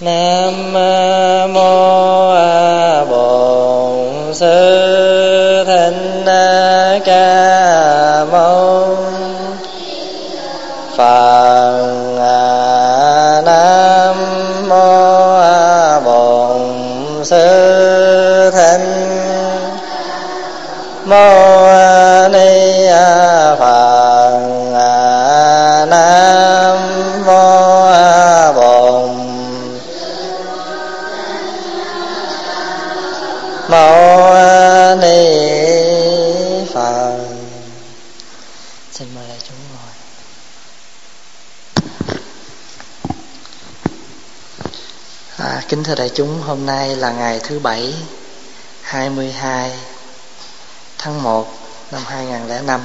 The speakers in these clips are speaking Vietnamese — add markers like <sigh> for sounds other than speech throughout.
nam mô a bổn sư thích ca mâu phật nam mô a bổn sư thích mâu ni thưa đại chúng hôm nay là ngày thứ bảy 22 tháng 1 năm 2005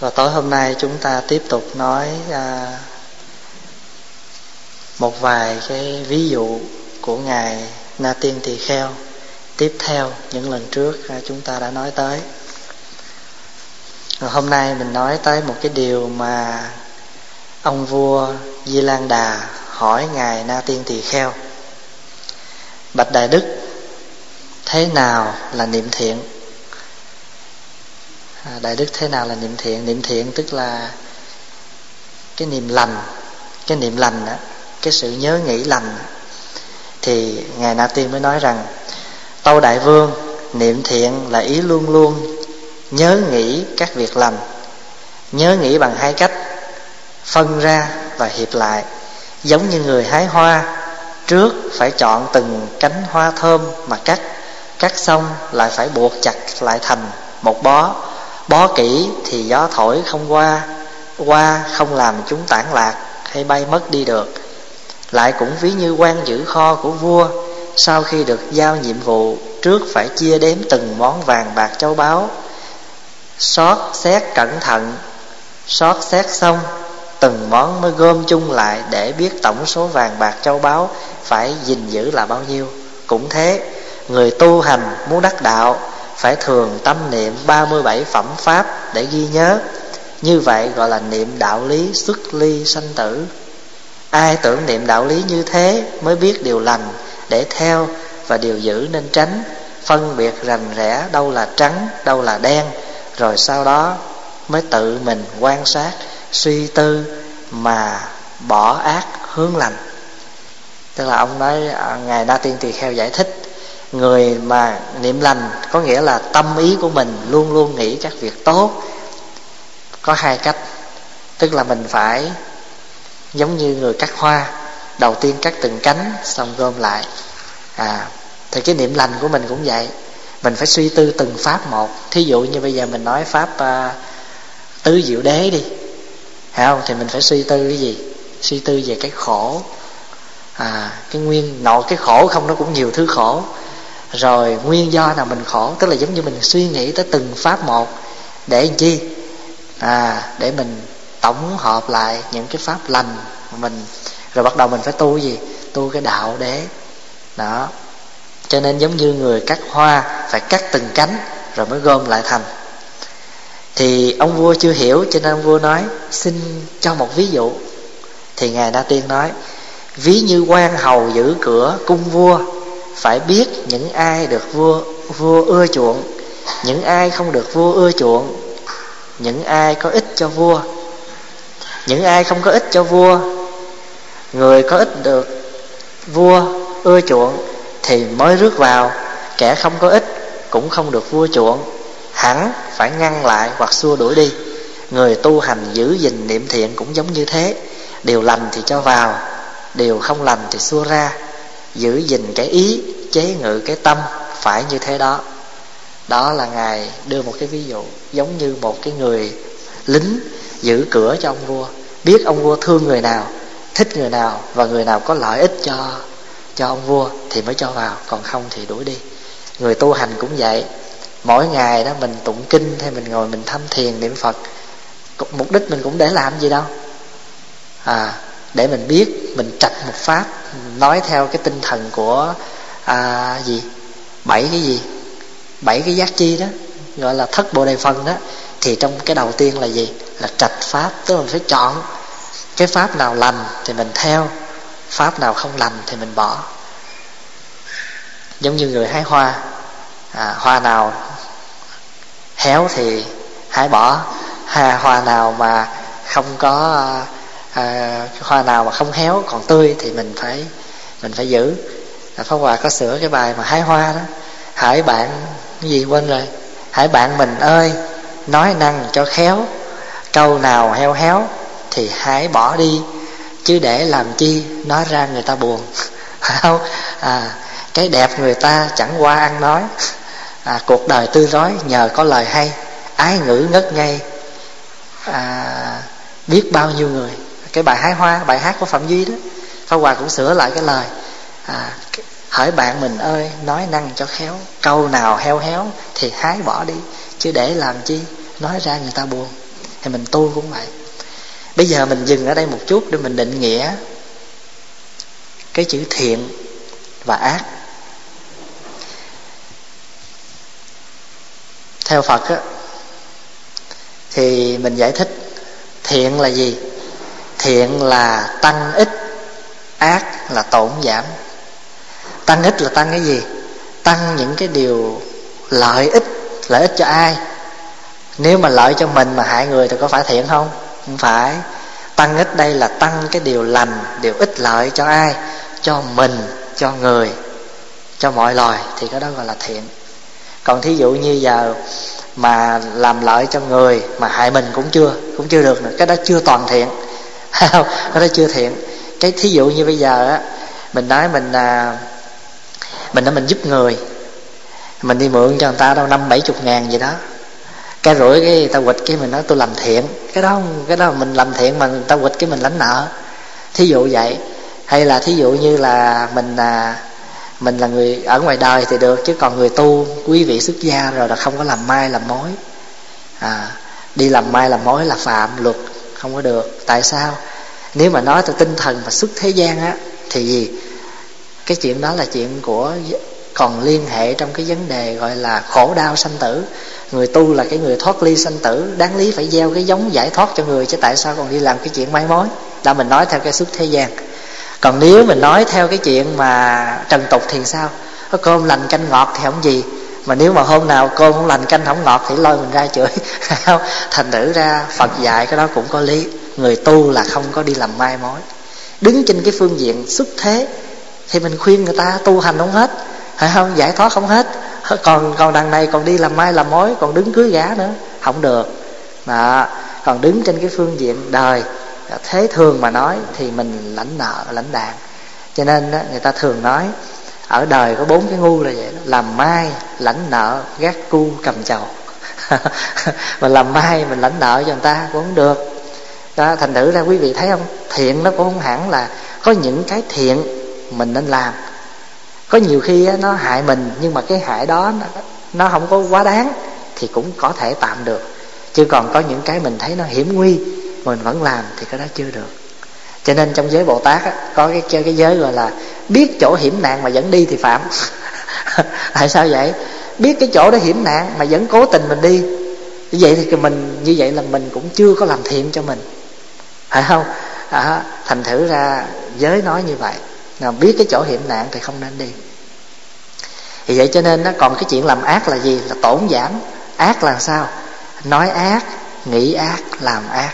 và tối hôm nay chúng ta tiếp tục nói à, một vài cái ví dụ của ngài Na Tiên Tỳ Kheo tiếp theo những lần trước à, chúng ta đã nói tới. Rồi hôm nay mình nói tới một cái điều mà ông vua Di Lan Đà hỏi ngài Na Tiên Tỳ Kheo bạch đại đức thế nào là niệm thiện? À, đại đức thế nào là niệm thiện? Niệm thiện tức là cái niệm lành cái niệm lành đó, cái sự nhớ nghĩ lành. Thì ngài na tiên mới nói rằng tâu đại vương niệm thiện là ý luôn luôn nhớ nghĩ các việc lành nhớ nghĩ bằng hai cách phân ra và hiệp lại giống như người hái hoa, trước phải chọn từng cánh hoa thơm mà cắt. Cắt xong lại phải buộc chặt lại thành một bó. Bó kỹ thì gió thổi không qua qua không làm chúng tản lạc hay bay mất đi được. Lại cũng ví như quan giữ kho của vua, sau khi được giao nhiệm vụ, trước phải chia đếm từng món vàng bạc châu báu. Xót xét cẩn thận xót xét xong từng món mới gom chung lại để biết tổng số vàng bạc châu báu phải gìn giữ là bao nhiêu. Cũng thế, người tu hành muốn đắc đạo, phải thường tâm niệm 37 phẩm pháp để ghi nhớ. Như vậy gọi là niệm đạo lý xuất ly sanh tử. Ai tưởng niệm đạo lý như thế mới biết điều lành để theo và điều giữ nên tránh. Phân biệt rành rẽ đâu là trắng, đâu là đen, rồi sau đó mới tự mình quan sát suy tư mà bỏ ác hướng lành. Tức là ông nói à, ngài na tiên tỳ kheo giải thích người mà niệm lành có nghĩa là tâm ý của mình luôn luôn nghĩ các việc tốt. Có hai cách tức là mình phải giống như người cắt hoa đầu tiên cắt từng cánh xong gom lại. À thì cái niệm lành của mình cũng vậy. Mình phải suy tư từng pháp một. Thí dụ như bây giờ mình nói pháp uh, tứ diệu đế đi phải không? Thì mình phải suy tư cái gì? Suy tư về cái khổ. À cái nguyên, nội cái khổ không, nó cũng nhiều thứ khổ. Rồi nguyên do nào mình khổ? Tức là giống như mình suy nghĩ tới từng pháp một. Để làm chi? À để mình tổng hợp lại những cái pháp lành mình. Rồi bắt đầu mình phải tu cái gì? Tu cái đạo đế. Đó. Cho nên giống như người cắt hoa, phải cắt từng cánh, rồi mới gom lại thành thì ông vua chưa hiểu, cho nên ông vua nói, xin cho một ví dụ. Thì ngài đa tiên nói, ví như quan hầu giữ cửa cung vua, phải biết những ai được vua vua ưa chuộng, những ai không được vua ưa chuộng, những ai có ích cho vua, những ai không có ích cho vua, người có ích được vua ưa chuộng thì mới rước vào, kẻ không có ích cũng không được vua chuộng hẳn phải ngăn lại hoặc xua đuổi đi. Người tu hành giữ gìn niệm thiện cũng giống như thế. Điều lành thì cho vào, điều không lành thì xua ra. Giữ gìn cái ý, chế ngự cái tâm phải như thế đó. Đó là ngài đưa một cái ví dụ giống như một cái người lính giữ cửa cho ông vua. Biết ông vua thương người nào, thích người nào và người nào có lợi ích cho cho ông vua thì mới cho vào, còn không thì đuổi đi. Người tu hành cũng vậy mỗi ngày đó mình tụng kinh hay mình ngồi mình thăm thiền niệm phật mục đích mình cũng để làm gì đâu. À để mình biết mình trạch một pháp nói theo cái tinh thần của à, gì? Bảy cái gì? Bảy cái giác chi đó gọi là thất bộ đề phần đó. Thì trong cái đầu tiên là gì? Là trạch pháp tức là mình phải chọn cái pháp nào lành thì mình theo pháp nào không lành thì mình bỏ. Giống như người hái hoa à, hoa nào héo thì hái bỏ. À, hoa nào mà không có à, hoa nào mà không héo còn tươi thì mình phải mình phải giữ. À, pháp hòa có sửa cái bài mà hái hoa đó. Hỏi bạn cái gì quên rồi? Hãy bạn mình ơi nói năng cho khéo. Câu nào heo héo thì hãy bỏ đi. Chứ để làm chi nói ra người ta buồn. <laughs> Không? À cái đẹp người ta chẳng qua ăn nói. À, cuộc đời tươi rói nhờ có lời hay. Ái ngữ ngất ngây. À, biết bao nhiêu người. Cái bài hái hoa bài hát của phạm duy đó. Pháp hòa cũng sửa lại cái lời. À, hỏi bạn mình ơi nói năng cho khéo. Câu nào heo héo thì hái bỏ đi. Chứ để làm chi? Nói ra người ta buồn. Thì mình tu cũng vậy. Bây giờ mình dừng ở đây một chút để mình định nghĩa cái chữ thiện và ác. Theo phật á, thì mình giải thích, thiện là gì? Thiện là tăng ít, ác là tổn giảm. Tăng ít là tăng cái gì? Tăng những cái điều lợi ích lợi ích cho ai? Nếu mà lợi cho mình mà hại người thì có phải thiện không? Không phải. Tăng ít đây là tăng cái điều lành, điều ích lợi cho ai? Cho mình, cho người, cho mọi loài thì cái đó gọi là thiện còn thí dụ như giờ mà làm lợi cho người mà hại mình cũng chưa cũng chưa được nữa. Cái đó chưa toàn thiện. <laughs> Cái đó chưa thiện. Cái thí dụ như bây giờ á mình nói mình à, mình nói mình giúp người. Mình đi mượn cho người ta đâu năm bảy chục ngàn gì đó. Cái rủi cái người ta quịch cái mình nói tôi làm thiện. Cái đó cái đó mình làm thiện mà người ta quịch cái mình lãnh nợ. Thí dụ vậy. Hay là thí dụ như là mình à, mình là người ở ngoài đời thì được chứ còn người tu quý vị xuất gia rồi là không có làm mai làm mối. À, đi làm mai làm mối là phạm luật không có được. Tại sao? Nếu mà nói từ tinh thần mà xuất thế gian á thì gì? Cái chuyện đó là chuyện của còn liên hệ trong cái vấn đề gọi là khổ đau sanh tử. Người tu là cái người thoát ly sanh tử đáng lý phải gieo cái giống giải thoát cho người chứ tại sao còn đi làm cái chuyện mai mối? Đã mình nói theo cái xuất thế gian còn nếu mình nói theo cái chuyện mà trần tục thì sao? Có cơm lành canh ngọt thì không gì. Mà nếu mà hôm nào cơm không lành canh không ngọt thì lôi mình ra chửi. <laughs> Thành thử ra phật dạy cái đó cũng có lý. Người tu là không có đi làm mai mối. Đứng trên cái phương diện xuất thế thì mình khuyên người ta tu hành không hết. Phải không? Giải thoát không hết. Còn còn đằng này còn đi làm mai làm mối, còn đứng cưới gá nữa, không được. Đó còn đứng trên cái phương diện đời thế thường mà nói thì mình lãnh nợ lãnh đạn cho nên đó, người ta thường nói ở đời có bốn cái ngu là vậy đó. làm mai lãnh nợ gác cu cầm chầu. <laughs> Mà làm mai mình lãnh nợ cho người ta cũng không được. Đó, thành thử ra quý vị thấy không? Thiện nó cũng không hẳn là có những cái thiện mình nên làm. Có nhiều khi nó hại mình nhưng mà cái hại đó nó, nó không có quá đáng thì cũng có thể tạm được. Chứ còn có những cái mình thấy nó hiểm nguy mình vẫn làm thì cái đó chưa được. Cho nên trong giới bồ tát á, có cái cái giới gọi là biết chỗ hiểm nạn mà vẫn đi thì phạm. <laughs> Tại sao vậy? Biết cái chỗ đó hiểm nạn mà vẫn cố tình mình đi. Như vậy thì mình như vậy là mình cũng chưa có làm thiện cho mình. Phải không? À, thành thử ra giới nói như vậy. Là biết cái chỗ hiểm nạn thì không nên đi. Thì vậy cho nên nó còn cái chuyện làm ác là gì? Là tổn giảm. Ác là sao? Nói ác nghĩ ác làm ác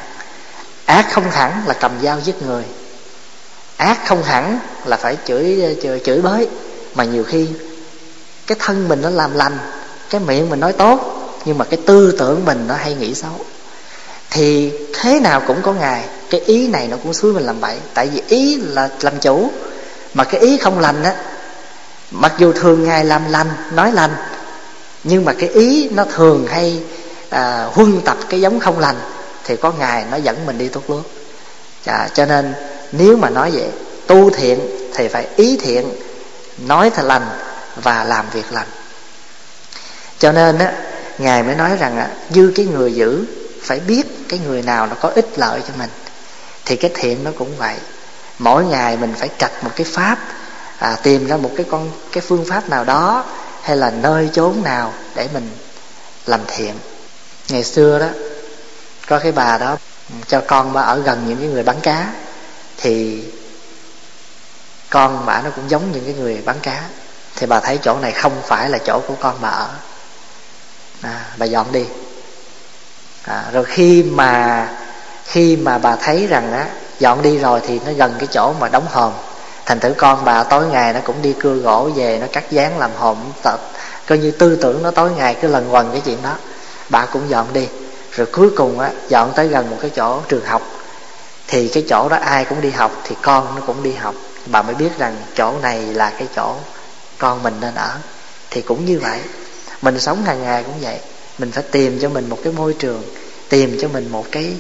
ác không hẳn là cầm dao giết người. Ác không hẳn là phải chửi chửi, chửi bới. Mà nhiều khi cái thân mình nó làm lành cái miệng mình nói tốt nhưng mà cái tư tưởng mình nó hay nghĩ xấu. Thì thế nào cũng có ngày cái ý này nó cũng xúi mình làm bậy. Tại vì ý là làm chủ mà cái ý không lành á mặc dù thường ngày làm lành nói lành nhưng mà cái ý nó thường hay à, huân tập cái giống không lành thì có ngày nó dẫn mình đi tốt lúa à, cho nên nếu mà nói vậy tu thiện thì phải ý thiện nói thật lành và làm việc lành. Cho nên á ngài mới nói rằng á như cái người giữ phải biết cái người nào nó có ích lợi cho mình. Thì cái thiện nó cũng vậy. Mỗi ngày mình phải trạch một cái pháp à, tìm ra một cái con cái phương pháp nào đó hay là nơi chốn nào để mình làm thiện. Ngày xưa đó có cái bà đó cho con mà ở gần những cái người bán cá thì con bà nó cũng giống những cái người bán cá. Thì bà thấy chỗ này không phải là chỗ của con bà ở. À, bà dọn đi. À, rồi khi mà khi mà bà thấy rằng á dọn đi rồi thì nó gần cái chỗ mà đóng hòm. Thành thử con bà tối ngày nó cũng đi cưa gỗ về nó cắt dán làm hòm tập coi như tư tưởng nó tối ngày cứ lần quần cái chuyện đó. Bà cũng dọn đi rồi cuối cùng á dọn tới gần một cái chỗ trường học. Thì cái chỗ đó ai cũng đi học thì con nó cũng đi học. Bà mới biết rằng chỗ này là cái chỗ con mình nên ở. Thì cũng như vậy mình sống hàng ngày cũng vậy. Mình phải tìm cho mình một cái môi trường tìm cho mình một cái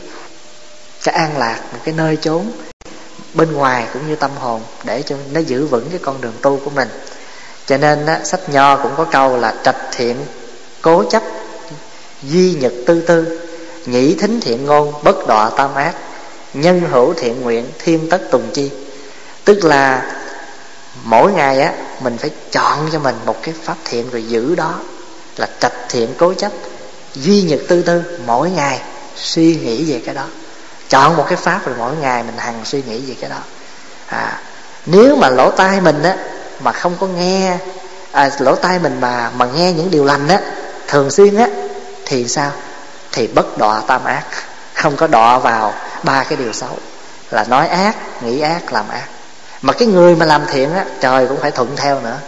cái an lạc một cái nơi chốn bên ngoài cũng như tâm hồn để cho nó giữ vững cái con đường tu của mình. Cho nên á, sách nho cũng có câu là trạch thiện cố chấp duy nhật tư tư nghĩ thính thiện ngôn bất đọa tam ác nhân hữu thiện nguyện thiên tất tùng chi. Tức là mỗi ngày á mình phải chọn cho mình một cái pháp thiện rồi giữ đó. Là trạch thiện cố chấp duy nhật tư tư mỗi ngày suy nghĩ về cái đó. Chọn một cái pháp rồi mỗi ngày mình hằng suy nghĩ về cái đó. À, nếu mà lỗ tai mình á mà không có nghe à, lỗ tai mình mà mà nghe những điều lành á thường xuyên á thì sao? Thì bất đọa tam ác. Không có đọa vào ba cái điều xấu. Là nói ác nghĩ ác làm ác. Mà cái người mà làm thiện á trời cũng phải thuận theo nữa.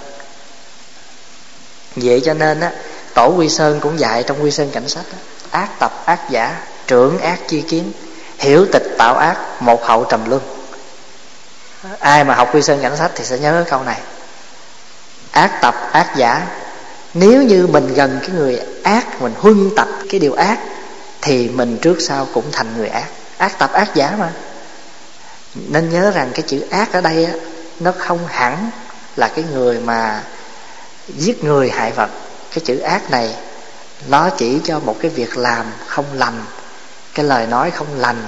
Vậy cho nên á tổ quy sơn cũng dạy trong quy sơn cảnh sách á, ác tập ác giả trưởng ác chi kiến hiểu tịch tạo ác một hậu trầm luân. Ai mà học quy sơn cảnh sách thì sẽ nhớ câu này. Ác tập ác giả nếu như mình gần cái người ác mình huân tập cái điều ác thì mình trước sau cũng thành người ác. Ác tập ác giả mà. Nên nhớ rằng cái chữ ác ở đây á nó không hẳn là cái người mà giết người hại vật. Cái chữ ác này nó chỉ cho một cái việc làm không lành cái lời nói không lành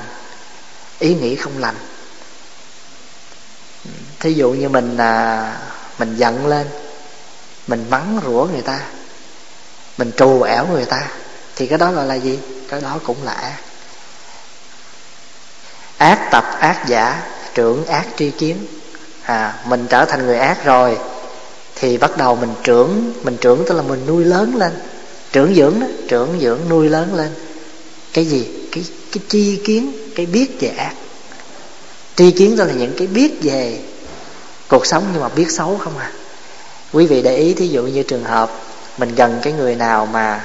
ý nghĩ không lành. Thí dụ như mình à, mình giận lên mình mắng rủa người ta mình trù ẻo người ta thì cái đó gọi là gì? Cái đó cũng là ác. Ác tập, ác giả, trưởng, ác tri kiến. À mình trở thành người ác rồi, thì bắt đầu mình trưởng mình trưởng tức là mình nuôi lớn lên. Trưởng dưỡng đó, trưởng dưỡng, nuôi lớn lên. Cái gì? Cái cái tri kiến, cái biết về ác. Tri kiến đó là những cái biết về cuộc sống nhưng mà biết xấu không à. Quý vị để ý, thí dụ như trường hợp mình gần cái người nào mà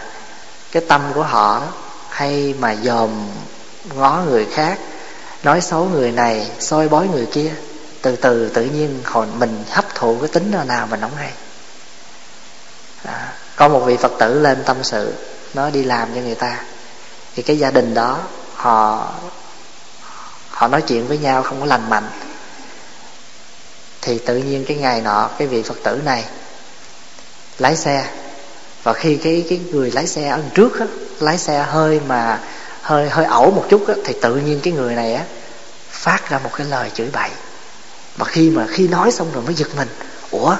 cái tâm của họ đó hay mà dòm ngó người khác nói xấu người này soi bói người kia từ từ tự nhiên hồi mình hấp thụ cái tính nào nào mình không hay à, có một vị phật tử lên tâm sự nó đi làm cho người ta. Thì cái gia đình đó họ họ nói chuyện với nhau không có lành mạnh. Thì tự nhiên cái ngày nọ cái vị phật tử này lái xe. Và khi cái cái người lái xe ở trước đó, lái xe hơi mà hơi hơi ẩu một chút á, thì tự nhiên cái người này á phát ra một cái lời chửi bậy. Mà khi mà khi nói xong rồi mới giật mình. Ủa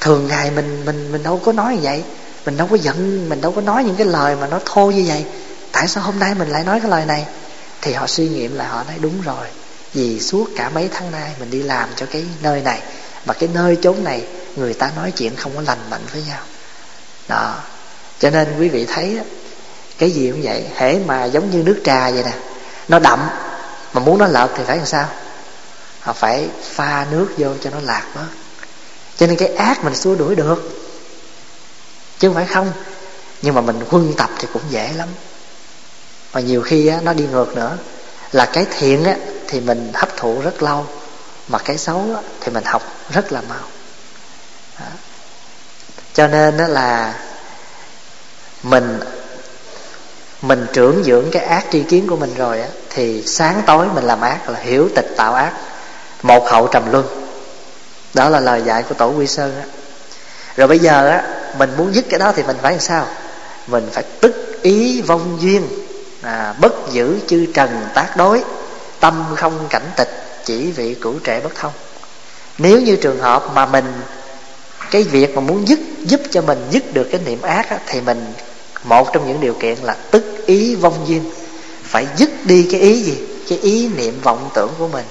thường ngày mình mình mình đâu có nói như vậy? Mình đâu có giận mình đâu có nói những cái lời mà nó thô như vậy. Tại sao hôm nay mình lại nói cái lời này? Thì họ suy nghiệm là họ nói đúng rồi vì suốt cả mấy tháng nay mình đi làm cho cái nơi này mà cái nơi chốn này người ta nói chuyện không có lành mạnh với nhau. Đó. Cho nên quý vị thấy cái gì cũng vậy hễ mà giống như nước trà vậy nè nó đậm mà muốn nó lợt thì phải làm sao? Họ phải pha nước vô cho nó lạc bớt. Cho nên cái ác mình xua đuổi được. Chứ không phải không nhưng mà mình huân tập thì cũng dễ lắm. Và nhiều khi á, nó đi ngược nữa. Là cái thiện á, thì mình hấp thụ rất lâu. Mà cái xấu á, thì mình học rất là mau. Đó. cho nên á, là mình mình trưởng dưỡng cái ác tri kiến của mình rồi á, thì sáng tối mình làm ác là hiểu tịch tạo ác. Một hậu trầm luân. Đó là lời dạy của tổ quy sơn á. Rồi bây giờ á mình muốn dứt cái đó thì mình phải làm sao? Mình phải tức ý vong duyên. À, bất giữ chư trần tác đối. Tâm không cảnh tịch chỉ vị cửu trẻ bất thông. Nếu như trường hợp mà mình cái việc mà muốn dứt giúp cho mình dứt được cái niệm ác á, thì mình một trong những điều kiện là tức ý vong duyên. Phải dứt đi cái ý gì? Cái ý niệm vọng tưởng của mình.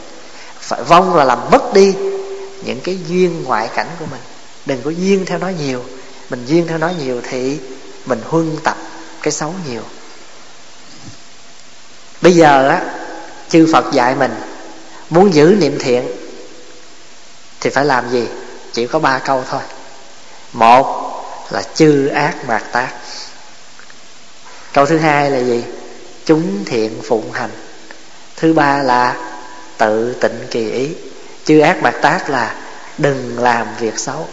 Phải vong là làm mất đi những cái duyên ngoại cảnh của mình. Đừng có duyên theo nó nhiều. Mình duyên theo nó nhiều thì mình huân tập cái xấu nhiều. Bây giờ á, chư phật dạy mình muốn giữ niệm thiện thì phải làm gì? Chỉ có ba câu thôi. Một là chư ác mạt tác câu thứ hai là gì? Chúng thiện phụng hành. Thứ ba là tự tịnh kỳ ý. Chư ác bạc tác là đừng làm việc xấu.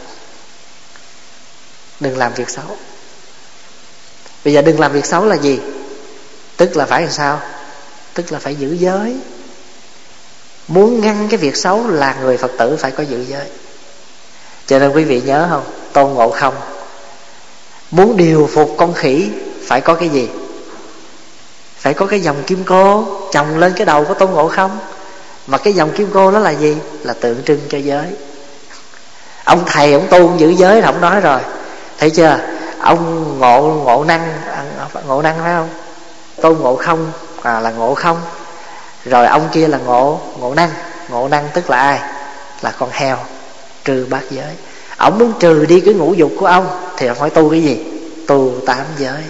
Đừng làm việc xấu. Bây giờ đừng làm việc xấu là gì? Tức là phải làm sao? Tức là phải giữ giới. Muốn ngăn cái việc xấu là người phật tử phải có giữ giới. Cho nên quý vị nhớ không? Tôn ngộ không. Muốn điều phục con khỉ phải có cái gì? Phải có cái dòng kim cô chồng lên cái đầu của tôn ngộ không? Mà cái dòng kim cô đó là gì? Là tượng trưng cho giới. Ông thầy ông tu ông giữ giới là ông nói rồi. Thấy chưa? Ông ngộ ngộ năng ngộ năng phải không? Tôn ngộ không à, là ngộ không. Rồi ông kia là ngộ ngộ năng. Ngộ năng tức là ai? Là con heo trừ bát giới. Ông muốn trừ đi cái ngũ dục của ông thì ông phải tu cái gì? Tu tám giới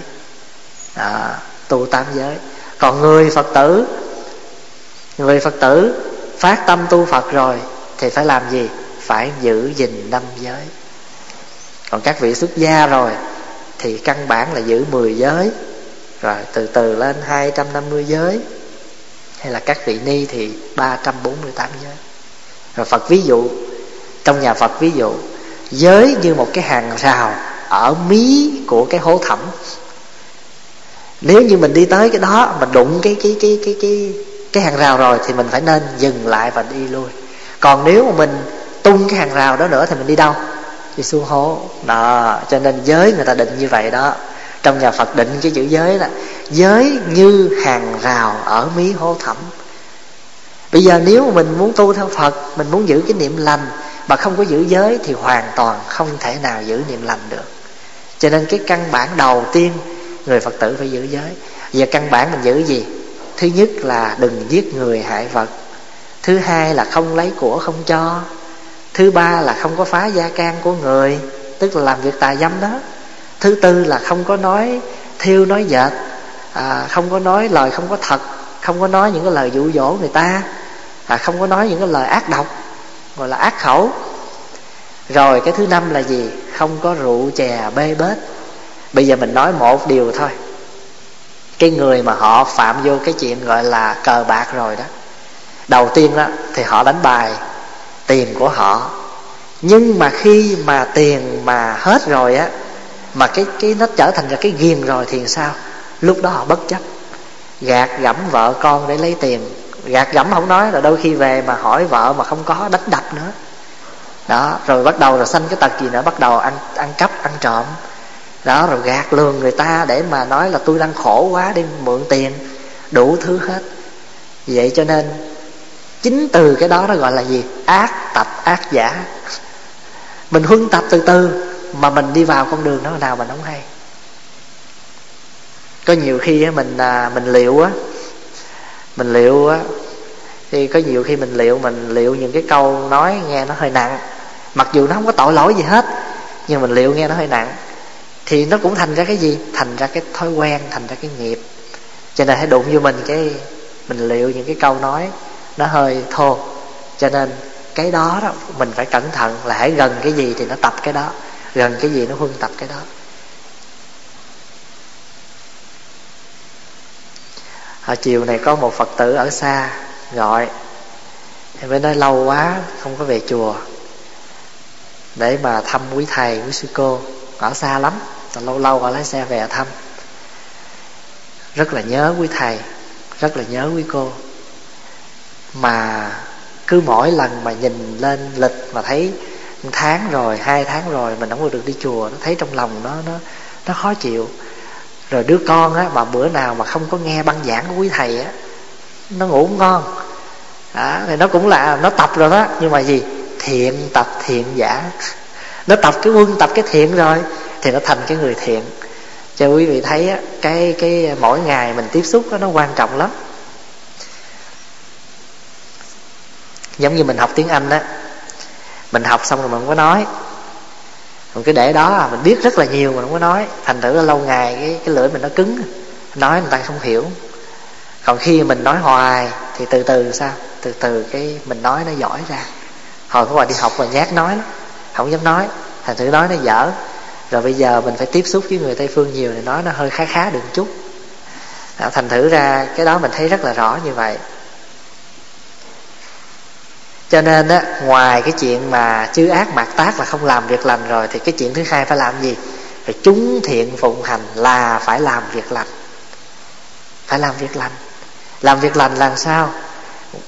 à, tu tám giới. Còn người phật tử người phật tử phát tâm tu phật rồi thì phải làm gì? Phải giữ gìn năm giới. Còn các vị xuất gia rồi thì căn bản là giữ 10 giới. Rồi từ từ lên 250 giới. Hay là các vị ni thì 348 giới. Rồi Phật ví dụ trong nhà Phật ví dụ giới như một cái hàng rào ở mí của cái hố thẳm nếu như mình đi tới cái đó, mình đụng cái cái cái cái cái cái hàng rào rồi thì mình phải nên dừng lại và đi lui. Còn nếu mà mình tung cái hàng rào đó nữa thì mình đi đâu? Đi xuống hố. Đó, cho nên giới người ta định như vậy đó. Trong nhà phật định cái chữ giới là giới như hàng rào ở mí hố thẳm. Bây giờ nếu mà mình muốn tu theo phật, mình muốn giữ cái niệm lành mà không có giữ giới thì hoàn toàn không thể nào giữ niệm lành được. Cho nên cái căn bản đầu tiên người phật tử phải giữ giới. Giờ căn bản mình giữ gì? Thứ nhất là đừng giết người hại vật. Thứ hai là không lấy của không cho. Thứ ba là không có phá gia can của người tức là làm việc tà dâm đó. Thứ tư là không có nói thiêu nói dệt à, không có nói lời không có thật không có nói những cái lời dụ dỗ người ta à, không có nói những cái lời ác độc gọi là ác khẩu. Rồi cái thứ năm là gì? Không có rượu chè bê bết bây giờ mình nói một điều thôi. Cái người mà họ phạm vô cái chuyện gọi là cờ bạc rồi đó, đầu tiên đó thì họ đánh bài tiền của họ. Nhưng mà khi mà tiền mà hết rồi á, mà cái cái nó trở thành ra cái ghiền rồi thì sao? Lúc đó họ bất chấp. Gạt gẫm vợ con để lấy tiền. Gạt gẫm không nói là đôi khi về mà hỏi vợ mà không có đánh đập nữa. Đó, rồi bắt đầu rồi sanh cái tật gì nữa, bắt đầu ăn ăn cắp, ăn trộm đó, rồi gạt lường người ta để mà nói là tôi đang khổ quá đi, mượn tiền, đủ thứ hết. Vậy cho nên, chính từ cái đó nó gọi là gì? Ác tập, ác giả. Mình huân tập từ từ, mà mình đi vào con đường đó nào mình không hay. Có nhiều khi mình à, mình liệu á, mình liệu á, thì có nhiều khi mình liệu mình liệu những cái câu nói nghe nó hơi nặng. Mặc dù nó không có tội lỗi gì hết, nhưng mình liệu nghe nó hơi nặng thì nó cũng thành ra cái gì? Thành ra cái thói quen thành ra cái nghiệp. Cho nên hãy đụng vô mình cái mình liệu những cái câu nói nó hơi thô. Cho nên cái đó đó mình phải cẩn thận là hãy gần cái gì thì nó tập cái đó. Gần cái gì nó huân tập cái đó. À, chiều này có một phật tử ở xa gọi. Thì mới nói lâu quá không có về chùa. Để mà thăm quý thầy quý sư cô. Ở xa lắm và lâu lâu họ lái xe về thăm. Rất là nhớ quý thầy rất là nhớ quý cô. Mà cứ mỗi lần mà nhìn lên lịch mà thấy một tháng rồi hai tháng rồi mình không được đi chùa nó thấy trong lòng nó nó nó khó chịu. Rồi đứa con á mà bữa nào mà không có nghe băng giảng của quý thầy á nó ngủ ngon. À, thì nó cũng là nó tập rồi đó nhưng mà gì? Thiện tập thiện giả. Nó tập cái quân tập cái thiện rồi thì nó thành cái người thiện. Cho quý vị thấy á, cái cái mỗi ngày mình tiếp xúc đó, nó quan trọng lắm. Giống như mình học tiếng anh đó mình học xong rồi mình không có nói. Mình cứ để đó là mình biết rất là nhiều mà không có nói. Thành thử là lâu ngày cái cái lưỡi mình nó cứng nói người ta không hiểu. Còn khi mình nói hoài thì từ từ sao? Từ từ cái mình nói nó giỏi ra. Hồi có qua đi học mà nhát nói lắm không dám nói. Thành thử nói nó dở rồi bây giờ mình phải tiếp xúc với người tây phương nhiều thì nói nó hơi khá khá được chút. À, thành thử ra cái đó mình thấy rất là rõ như vậy. Cho nên á ngoài cái chuyện mà chư ác mạt tác là không làm việc lành rồi thì cái chuyện thứ hai phải làm gì? Phải chúng thiện phụng hành là phải làm việc lành. Phải làm việc lành. Làm việc lành làm sao?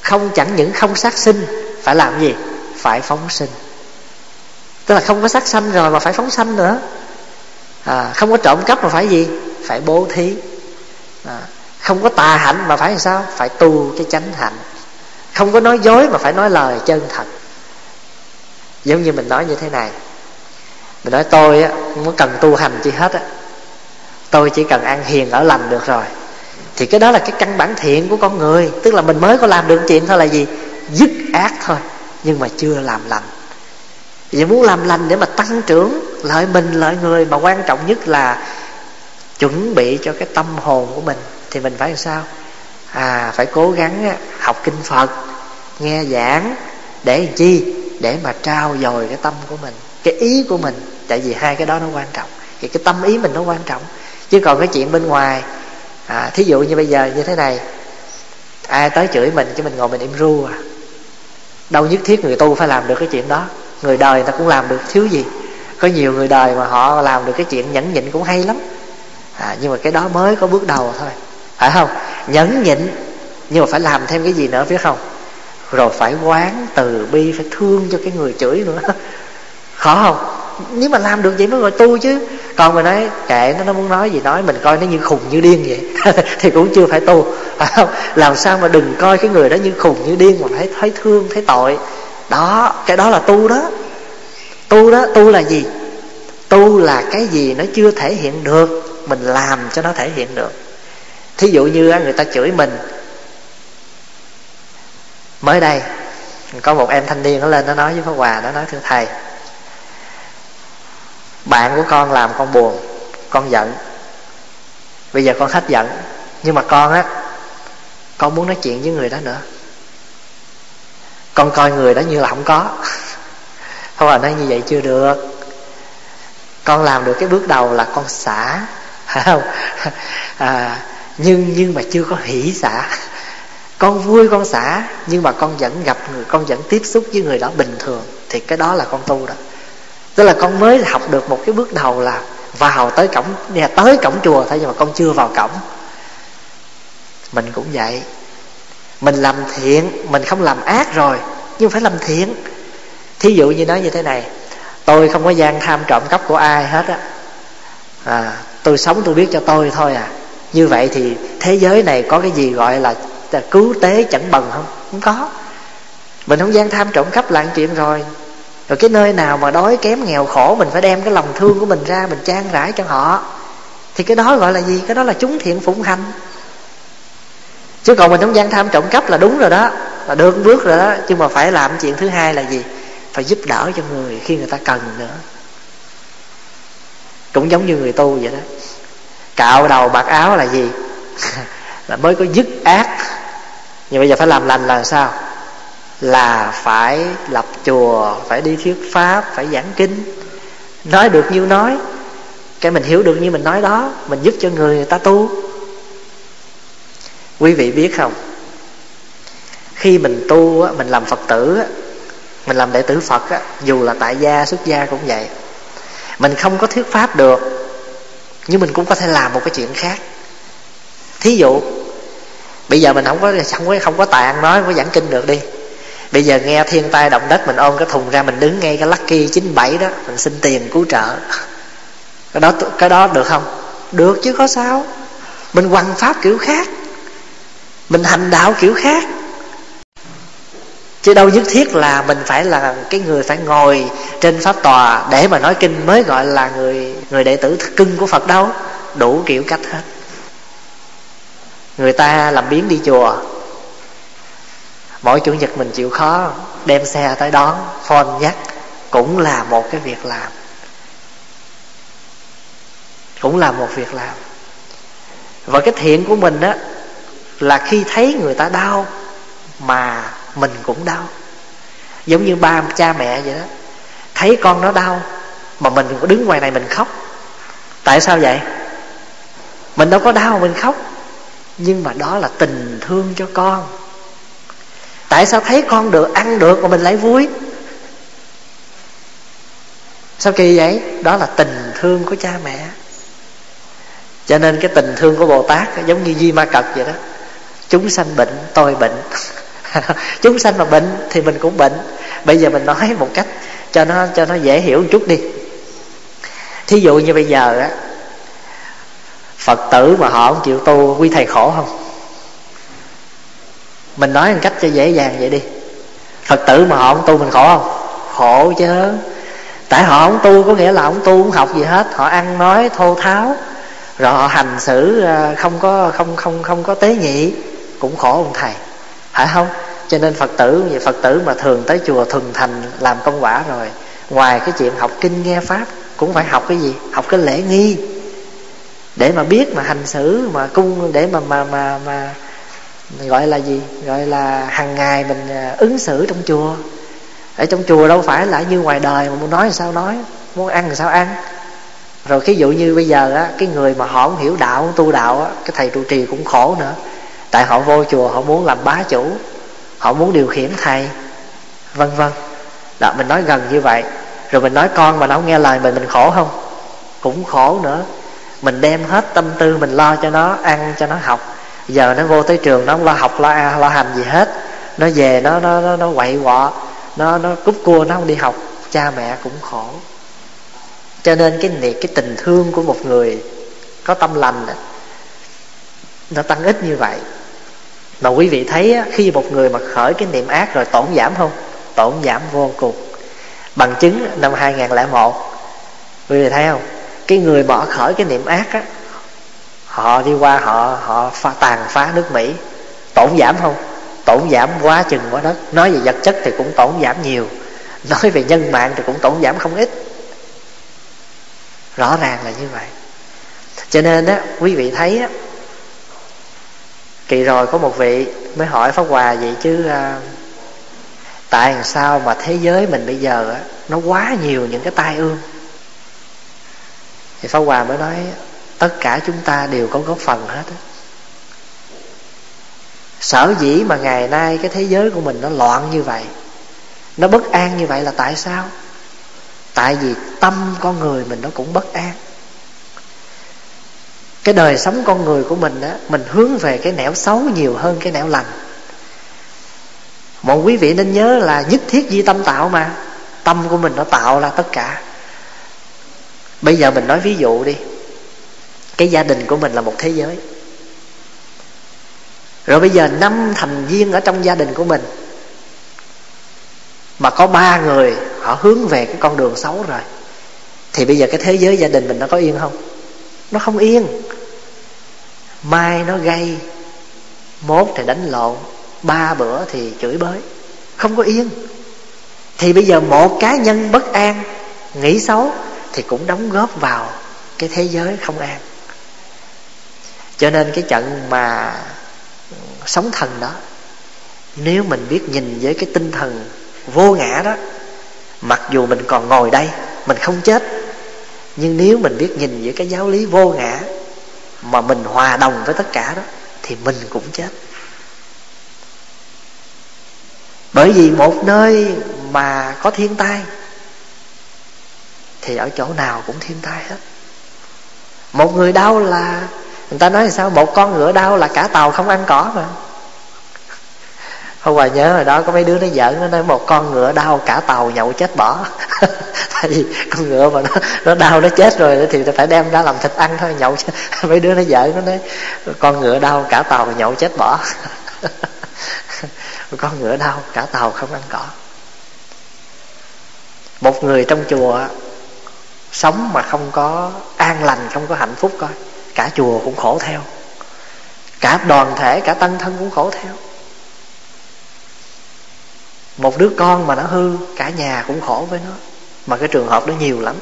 Không chẳng những không sát sinh phải làm gì? Phải phóng sinh tức là không có sát sanh rồi mà phải phóng sanh nữa. À, không có trộm cắp mà phải gì? Phải bố thí. À, không có tà hạnh mà phải làm sao? Phải tu cái chánh hạnh. Không có nói dối mà phải nói lời chân thật. Giống như mình nói như thế này. Mình nói tôi á không có cần tu hành chi hết á. Tôi chỉ cần ăn hiền ở lành được rồi. Thì cái đó là cái căn bản thiện của con người. Tức là mình mới có làm được chuyện thôi là gì? Dứt ác thôi. Nhưng mà chưa làm lành vì muốn làm lành để mà tăng trưởng lợi mình lợi người mà quan trọng nhất là chuẩn bị cho cái tâm hồn của mình thì mình phải làm sao? À phải cố gắng học kinh phật nghe giảng để làm chi? Để mà trao dồi cái tâm của mình cái ý của mình. Tại vì hai cái đó nó quan trọng. Thì cái tâm ý mình nó quan trọng. Chứ còn cái chuyện bên ngoài à, thí dụ như bây giờ như thế này ai tới chửi mình chứ mình ngồi mình im ru à. Đâu nhất thiết người tu phải làm được cái chuyện đó người đời ta cũng làm được thiếu gì. Có nhiều người đời mà họ làm được cái chuyện nhẫn nhịn cũng hay lắm. À, nhưng mà cái đó mới có bước đầu thôi. Phải không? Nhẫn nhịn nhưng mà phải làm thêm cái gì nữa biết không? Rồi phải quán từ bi phải thương cho cái người chửi nữa. <laughs> Khó không? Nếu mà làm được vậy mới gọi tu chứ. Còn mình nói kệ nó nó muốn nói gì nói mình coi nó như khùng như điên vậy <laughs> thì cũng chưa phải tu. Phải không? Làm sao mà đừng coi cái người đó như khùng như điên mà phải thấy thương thấy tội đó, cái đó là tu đó. Tu đó, tu là gì? Tu là cái gì nó chưa thể hiện được, mình làm cho nó thể hiện được. Thí dụ như người ta chửi mình. Mới đây, có một em thanh niên nó lên nó nói với pháp hòa, nó nói, thưa thầy, bạn của con làm con buồn, con giận. Bây giờ con hết giận. Nhưng mà con á, con muốn nói chuyện với người đó nữa con coi người đó như là không có. Không là nói như vậy chưa được. Con làm được cái bước đầu là con xả. <laughs> Không? À, nhưng nhưng mà chưa có hỷ xả. Con vui con xả nhưng mà con vẫn gặp người con vẫn tiếp xúc với người đó bình thường. Thì cái đó là con tu đó. Tức là con mới học được một cái bước đầu là vào tới cổng nhà tới cổng chùa thôi nhưng mà con chưa vào cổng. Mình cũng vậy mình làm thiện mình không làm ác rồi nhưng phải làm thiện. Thí dụ như nói như thế này tôi không có gian tham trộm cắp của ai hết á. À, tôi sống tôi biết cho tôi thôi à. Như vậy thì thế giới này có cái gì gọi là, cứu tế chẳng bần không? Không có. Mình không gian tham trộm cắp là chuyện rồi. Rồi cái nơi nào mà đói kém nghèo khổ mình phải đem cái lòng thương của mình ra mình trang rãi cho họ. Thì cái đó gọi là gì? Cái đó là chúng thiện phụng hành chứ còn mình không gian tham trộm cắp là đúng rồi đó là được bước rồi đó. Nhưng mà phải làm chuyện thứ hai là gì? Phải giúp đỡ cho người khi người ta cần nữa. Cũng giống như người tu vậy đó. Cạo đầu bạc áo là gì? <laughs> Là mới có dứt ác. Nhưng bây giờ phải làm lành là sao? Là phải lập chùa phải đi thuyết pháp phải giảng kinh. Nói được nhiêu nói. Cái mình hiểu được như mình nói đó mình giúp cho người, người ta tu quý vị biết không? Khi mình tu mình làm phật tử mình làm đệ tử phật dù là tại gia, xuất gia cũng vậy. Mình không có thuyết pháp được, nhưng mình cũng có thể làm một cái chuyện khác. Thí dụ, bây giờ mình không có không có không có tài ăn nói, không có giảng kinh được đi. Bây giờ nghe thiên tai động đất, mình ôm cái thùng ra, mình đứng ngay cái lucky 97 đó, mình xin tiền cứu trợ. Cái đó cái đó được không? Được chứ có sao. Mình quăng pháp kiểu khác mình hành đạo kiểu khác. Chứ đâu nhất thiết là mình phải là cái người phải ngồi trên pháp tòa để mà nói kinh mới gọi là người người đệ tử cưng của phật đâu. Đủ kiểu cách hết. Người ta làm biến đi chùa. Mỗi chủ nhật mình chịu khó đem xe tới đón, phone nhắc. Cũng là một cái việc làm. Cũng là một việc làm. Và cái thiện của mình á là khi thấy người ta đau mà mình cũng đau. Giống như ba cha mẹ vậy đó. Thấy con nó đau mà mình cũng đứng ngoài này mình khóc. Tại sao vậy? Mình đâu có đau mình khóc. Nhưng mà đó là tình thương cho con. Tại sao thấy con được ăn được mà mình lại vui? Sao kỳ vậy? Đó là tình thương của cha mẹ. Cho nên cái tình thương của bồ tát giống như di ma cật vậy đó chúng sanh bệnh, tôi bệnh. <laughs> Chúng sanh mà bệnh thì mình cũng bệnh. Bây giờ mình nói một cách cho nó cho nó dễ hiểu một chút đi. Thí dụ như bây giờ á, phật tử mà họ không chịu tu, quý thầy khổ không? Mình nói một cách cho dễ dàng vậy đi. Phật tử mà họ không tu mình khổ không? Khổ chứ. Tại họ không tu có nghĩa là không tu, không học gì hết. Họ ăn, nói, thô tháo. Rồi họ hành xử ờ, không có, không không không có tế nhị cũng khổ ông thầy. Phải không? Cho nên phật tử vậy phật tử mà thường tới chùa thuần thành làm công quả rồi, ngoài cái chuyện học kinh nghe pháp cũng phải học cái gì? Học cái lễ nghi. Để mà biết mà hành xử, mà cung, để mà mà mà mà gọi là gì? Gọi là hàng ngày mình à, ứng xử trong chùa. Ở trong chùa đâu phải là như ngoài đời mà muốn nói sao nói? Muốn ăn sao ăn? Rồi cái dụ như bây giờ á, cái người mà họ không hiểu đạo không tu đạo á, cái thầy trụ trì cũng khổ nữa tại họ vô chùa họ muốn làm bá chủ họ muốn điều khiển thầy vân vân. Đó mình nói gần như vậy. Rồi mình nói con mà nó không nghe lời mình mình khổ không? Cũng khổ nữa. Mình đem hết tâm tư mình lo cho nó ăn cho nó học. Giờ nó vô tới trường nó không lo học lo lo hành gì hết. Nó về nó nó nó, nó quậy quọ nó nó cúp cua nó không đi học. Cha mẹ cũng khổ. Cho nên cái niệm cái tình thương của một người có tâm lành đó, nó tăng ít như vậy mà quý vị thấy á, khi một người mà khởi cái niệm ác rồi tổn giảm không? Tổn giảm vô cùng. Bằng chứng năm 2001 quý vị thấy không? Cái người bỏ khởi cái niệm ác á họ đi qua họ họ phá, tàn phá nước mỹ. Tổn giảm không? Tổn giảm quá chừng quá đất. Nói về vật chất thì cũng tổn giảm nhiều. Nói về nhân mạng thì cũng tổn giảm không ít. Rõ ràng là như vậy. Cho nên á quý vị thấy á kỳ rồi có một vị mới hỏi pháp hòa vậy chứ à, tại làm sao mà thế giới mình bây giờ á nó quá nhiều những cái tai ương? Thì pháp hòa mới nói tất cả chúng ta đều có góp phần hết á. Sở dĩ mà ngày nay cái thế giới của mình nó loạn như vậy nó bất an như vậy là tại sao? Tại vì tâm con người mình nó cũng bất an cái đời sống con người của mình á, mình hướng về cái nẻo xấu nhiều hơn cái nẻo lành. Mọi quý vị nên nhớ là nhất thiết di tâm tạo mà. Tâm của mình nó tạo ra tất cả. Bây giờ mình nói ví dụ đi. Cái gia đình của mình là một thế giới. Rồi bây giờ năm thành viên ở trong gia đình của mình, mà có ba người, họ hướng về cái con đường xấu rồi, thì bây giờ cái thế giới gia đình mình nó có yên không? Nó không yên mai nó gây, mốt thì đánh lộn, ba bữa thì chửi bới. Không có yên. Thì bây giờ một cá nhân bất an, nghĩ xấu, thì cũng đóng góp vào cái thế giới không an. Cho nên cái trận mà ừ, sống thần đó, nếu mình biết nhìn với cái tinh thần vô ngã đó, mặc dù mình còn ngồi đây, mình không chết, nhưng nếu mình biết nhìn với cái giáo lý vô ngã mà mình hòa đồng với tất cả đó, thì mình cũng chết. Bởi vì một nơi mà có thiên tai, thì ở chỗ nào cũng thiên tai hết. Một người đau là, người ta nói là sao? Một con ngựa đau là cả tàu không ăn cỏ mà hôm qua nhớ rồi đó, có mấy đứa nó giỡn, nó nói một con ngựa đau cả tàu nhậu chết bỏ. <laughs> Tại vì con ngựa mà nó nó đau nó chết rồi thì phải đem ra làm thịt ăn thôi, nhậu chết. <laughs> mấy đứa nó giỡn, nó nói con ngựa đau cả tàu nhậu chết bỏ. <laughs> Con ngựa đau cả tàu không ăn cỏ. Một người trong chùa sống mà không có an lành, không có hạnh phúc coi, cả chùa cũng khổ theo, cả đoàn thể, cả tăng thân cũng khổ theo một đứa con mà nó hư, cả nhà cũng khổ với nó. Mà cái trường hợp đó nhiều lắm.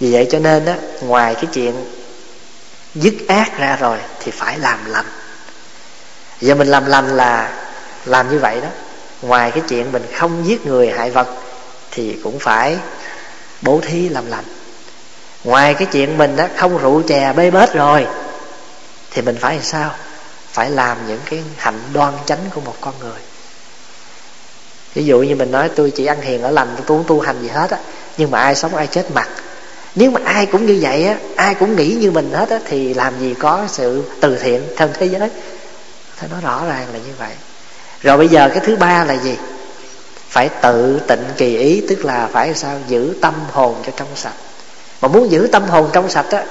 Vì vậy cho nên á, ngoài cái chuyện dứt ác ra rồi thì phải làm lành. Giờ mình làm lành là làm như vậy đó. Ngoài cái chuyện mình không giết người hại vật thì cũng phải bố thí làm lành. Ngoài cái chuyện mình đó không rượu chè bê bết rồi thì mình phải làm sao? Phải làm những cái hạnh đoan chánh của một con người ví dụ như mình nói, tôi chỉ ăn hiền ở lành, tôi không tu hành gì hết á, nhưng mà ai sống, ai chết mặt nếu mà ai cũng như vậy á, ai cũng nghĩ như mình hết á, thì làm gì có sự từ thiện trong thế giới. Phải nó rõ ràng là như vậy. Rồi bây giờ cái thứ ba là gì? Phải tự tịnh kỳ ý, tức là phải sao? Giữ tâm hồn cho trong sạch. Mà muốn giữ tâm hồn trong sạch á,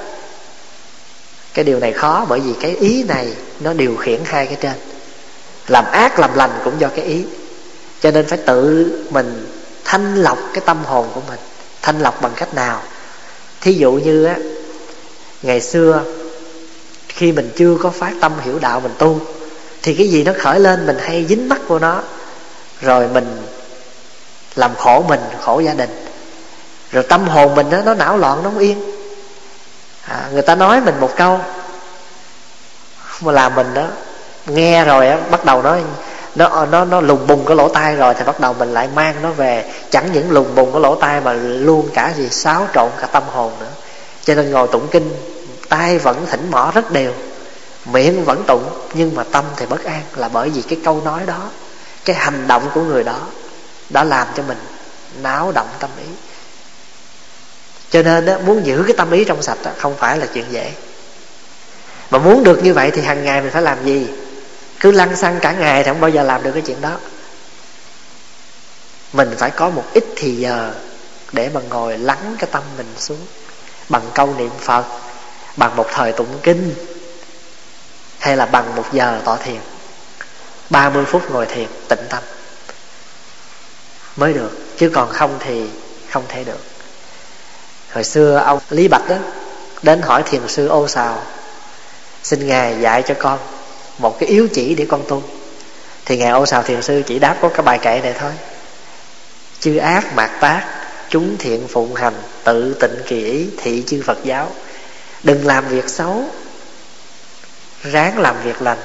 cái điều này khó bởi vì cái ý này nó điều khiển hai cái trên. Làm ác, làm lành cũng do cái ý cho nên phải tự mình thanh lọc cái tâm hồn của mình. Thanh lọc bằng cách nào? Thí dụ như á ngày xưa khi mình chưa có phát tâm hiểu đạo mình tu thì cái gì nó khởi lên mình hay dính mắt vô nó rồi mình làm khổ mình khổ gia đình. Rồi tâm hồn mình đó, nó não loạn nó không yên. À, người ta nói mình một câu mà làm mình đó nghe rồi á bắt đầu nói nó nó nó lùng bùng cái lỗ tai rồi thì bắt đầu mình lại mang nó về. Chẳng những lùng bùng cái lỗ tai mà luôn cả gì xáo trộn cả tâm hồn nữa. Cho nên ngồi tụng kinh tay vẫn thỉnh mỏ rất đều miệng vẫn tụng nhưng mà tâm thì bất an là bởi vì cái câu nói đó cái hành động của người đó đã làm cho mình náo động tâm ý. Cho nên đó, muốn giữ cái tâm ý trong sạch đó, không phải là chuyện dễ. Mà muốn được như vậy thì hàng ngày mình phải làm gì? Cứ lăn xăng cả ngày thì không bao giờ làm được cái chuyện đó. Mình phải có một ít thì giờ để mà ngồi lắng cái tâm mình xuống. Bằng câu niệm phật bằng một thời tụng kinh hay là bằng một giờ tọa thiền 30 phút ngồi thiền tĩnh tâm mới được. Chứ còn không thì không thể được. Hồi xưa ông lý bạch đó đến hỏi thiền sư ô Sào, xin ngài dạy cho con một cái yếu chỉ để con tu. Thì ngài ô sào thiền sư chỉ đáp có cái bài kệ này thôi. Chư ác mạt tác chúng thiện phụng hành, tự tịnh kỳ ý, thị chư phật giáo. Đừng làm việc xấu, ráng làm việc lành,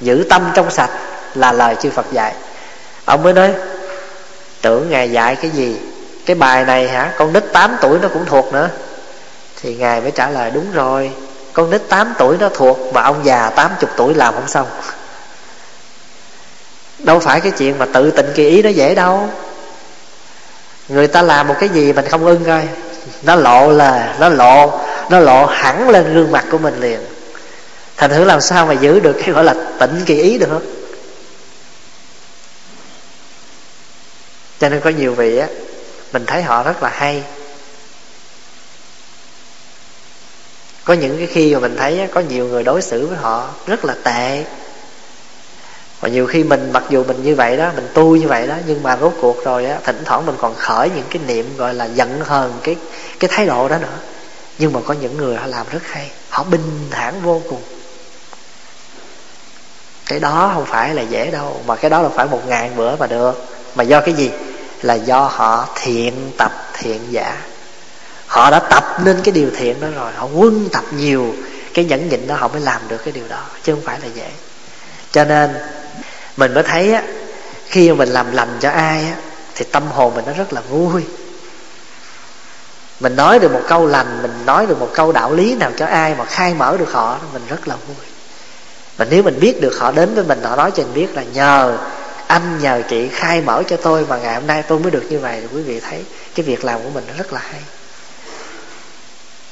giữ tâm trong sạch là lời chư phật dạy. Ông mới nói, tưởng ngài dạy cái gì? Cái bài này hả? Con nít 8 tuổi nó cũng thuộc nữa. Thì ngài mới trả lời, đúng rồi con nít 8 tuổi nó thuộc mà ông già 80 tuổi làm không xong. Đâu phải cái chuyện mà tự tịnh kỳ ý nó dễ đâu. Người ta làm một cái gì mình không ưng coi. Nó lộ là, nó lộ nó lộ hẳn lên gương mặt của mình liền. Thành thử làm sao mà giữ được cái gọi là tịnh kỳ ý được? Cho nên có nhiều vị á, mình thấy họ rất là hay. Có những cái khi mà mình thấy có nhiều người đối xử với họ rất là tệ. Và nhiều khi mình, mặc dù mình như vậy đó, mình tu như vậy đó, nhưng mà rốt cuộc rồi á, thỉnh thoảng mình còn khởi những cái niệm gọi là giận hờn cái cái thái độ đó nữa. Nhưng mà có những người họ làm rất hay, họ bình thản vô cùng. Cái đó không phải là dễ đâu, mà cái đó là phải một ngàn bữa mà được. Mà do cái gì? Là do họ thiện tập, thiện giả họ đã tập nên cái điều thiện đó rồi. Họ quân tập nhiều cái nhẫn nhịn đó, họ mới làm được cái điều đó, chứ không phải là dễ. Cho nên, mình mới thấy á, khi mà mình làm lành cho ai á, thì tâm hồn mình nó rất là vui. Mình nói được một câu lành, mình nói được một câu đạo lý nào cho ai mà khai mở được họ mình rất là vui. Và nếu mình biết được họ đến với mình, họ nói cho mình biết là nhờ, anh nhờ chị khai mở cho tôi mà ngày hôm nay tôi mới được như vậy quý vị thấy cái việc làm của mình nó rất là hay